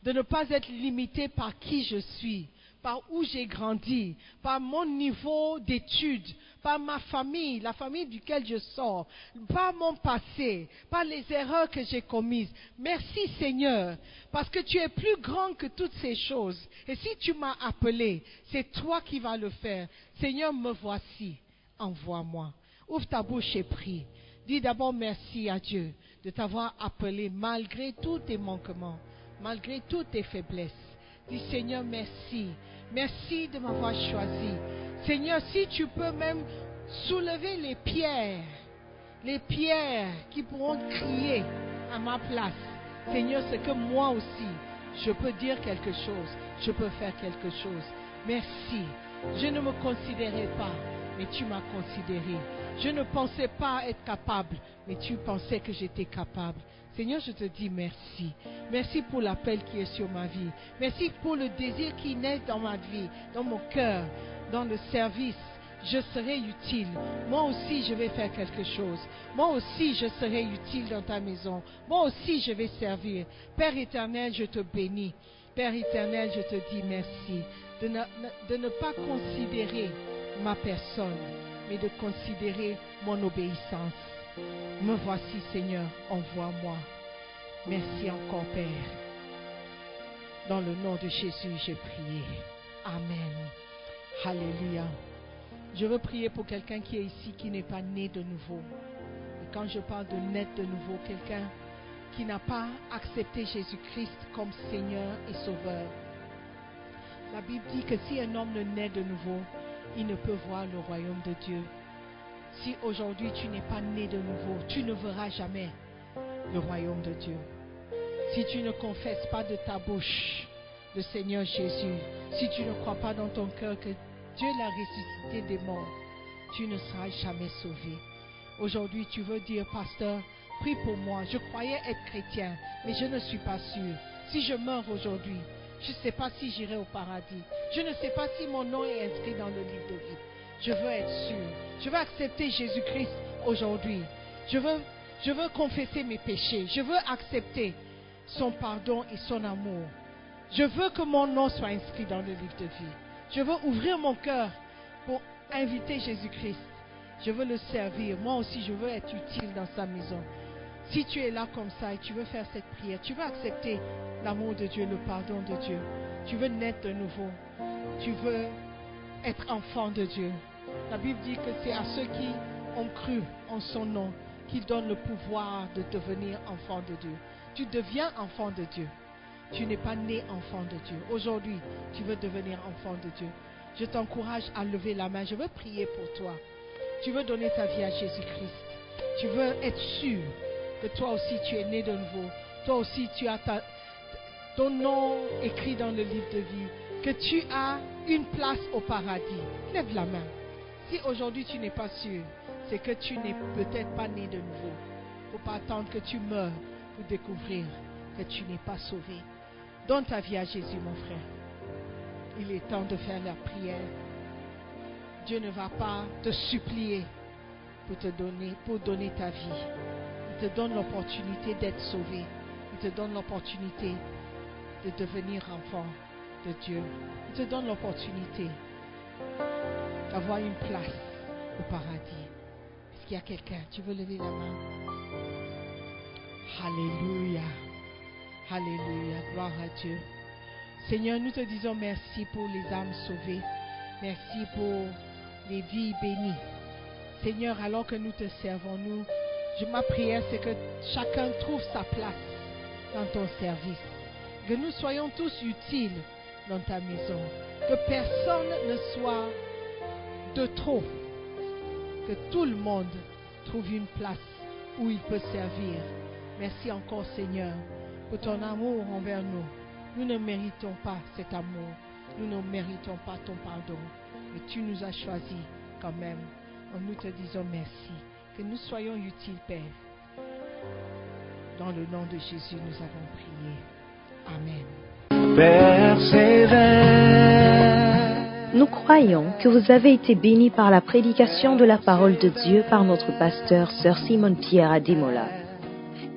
de ne pas être limité par qui je suis, par où j'ai grandi, par mon niveau d'études, par ma famille, la famille duquel je sors, par mon passé, par les erreurs que j'ai commises. Merci Seigneur, parce que tu es plus grand que toutes ces choses. Et si tu m'as appelé, c'est toi qui vas le faire. Seigneur, me voici, envoie-moi. Ouvre ta bouche et prie. Dis d'abord merci à Dieu de t'avoir appelé malgré tous tes manquements, malgré toutes tes faiblesses. Dis Seigneur, merci. Merci de m'avoir choisi. Seigneur, si tu peux même soulever les pierres, les pierres qui pourront crier à ma place. Seigneur, c'est que moi aussi, je peux dire quelque chose, je peux faire quelque chose. Merci. Je ne me considérais pas, mais tu m'as considéré. Je ne pensais pas être capable, mais tu pensais que j'étais capable. Seigneur, je te dis merci. Merci pour l'appel qui est sur ma vie. Merci pour le désir qui naît dans ma vie, dans mon cœur, dans le service. Je serai utile. Moi aussi, je vais faire quelque chose. Moi aussi, je serai utile dans ta maison. Moi aussi, je vais servir. Père éternel, je te bénis. Père éternel, je te dis merci de ne, de ne pas considérer ma personne, mais de considérer mon obéissance. Me voici, Seigneur, envoie-moi. Merci encore, Père. Dans le nom de Jésus, j'ai prié. Amen. Alléluia. Je veux prier pour quelqu'un qui est ici, qui n'est pas né de nouveau. Et quand je parle de naître de nouveau, quelqu'un qui n'a pas accepté Jésus-Christ comme Seigneur et Sauveur. La Bible dit que si un homme ne naît de nouveau, il ne peut voir le royaume de Dieu. Si aujourd'hui tu n'es pas né de nouveau, tu ne verras jamais le royaume de Dieu. Si tu ne confesses pas de ta bouche le Seigneur Jésus, si tu ne crois pas dans ton cœur que Dieu l'a ressuscité des morts, tu ne seras jamais sauvé. Aujourd'hui, tu veux dire, pasteur, prie pour moi. Je croyais être chrétien, mais je ne suis pas sûr. Si je meurs aujourd'hui, je ne sais pas si j'irai au paradis. Je ne sais pas si mon nom est inscrit dans le livre de vie. Je veux être sûr. Je veux accepter Jésus-Christ aujourd'hui. Je veux, je veux confesser mes péchés. Je veux accepter son pardon et son amour. Je veux que mon nom soit inscrit dans le livre de vie. Je veux ouvrir mon cœur pour inviter Jésus-Christ. Je veux le servir. Moi aussi, je veux être utile dans sa maison. Si tu es là comme ça et tu veux faire cette prière, tu veux accepter l'amour de Dieu, le pardon de Dieu. Tu veux naître de nouveau. Tu veux être enfant de Dieu. La Bible dit que c'est à ceux qui ont cru en son nom qu'il donne le pouvoir de devenir enfant de Dieu. Tu deviens enfant de Dieu. Tu n'es pas né enfant de Dieu. Aujourd'hui, tu veux devenir enfant de Dieu. Je t'encourage à lever la main. Je veux prier pour toi. Tu veux donner ta vie à Jésus-Christ. Tu veux être sûr que toi aussi tu es né de nouveau. Toi aussi tu as ton nom écrit dans le livre de vie. Que tu as une place au paradis. Lève la main. Si aujourd'hui tu n'es pas sûr, c'est que tu n'es peut-être pas né de nouveau. Il ne faut pas attendre que tu meurs pour découvrir que tu n'es pas sauvé. Donne ta vie à Jésus, mon frère. Il est temps de faire la prière. Dieu ne va pas te supplier pour te donner, pour donner ta vie. Te donne l'opportunité d'être sauvé. Il te donne l'opportunité de devenir enfant de Dieu. Il te donne l'opportunité d'avoir une place au paradis. Est-ce qu'il y a quelqu'un? Tu veux lever la main? Alléluia. Alléluia. Gloire à Dieu. Seigneur, nous te disons merci pour les âmes sauvées. Merci pour les vies bénies. Seigneur, alors que nous te servons, nous, ma prière, c'est que chacun trouve sa place dans ton service. Que nous soyons tous utiles dans ta maison. Que personne ne soit de trop. Que tout le monde trouve une place où il peut servir. Merci encore, Seigneur, pour ton amour envers nous. Nous ne méritons pas cet amour. Nous ne méritons pas ton pardon. Mais tu nous as choisis quand même. En nous te disons merci. Que nous soyons utiles, Père. Dans le nom de Jésus, nous avons prié. Amen. persévère. Nous croyons que vous avez été bénis par la prédication de la parole de Dieu par notre pasteur, Sœur Simone Pierre Ademola.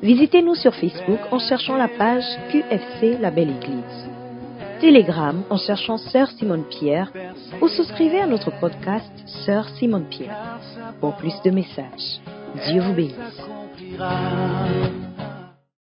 Visitez-nous sur Facebook en cherchant la page QFC La Belle Église. Telegram en cherchant Sœur Simone Pierre ou souscrivez à notre podcast Sœur Simone Pierre pour plus de messages. Dieu vous bénisse.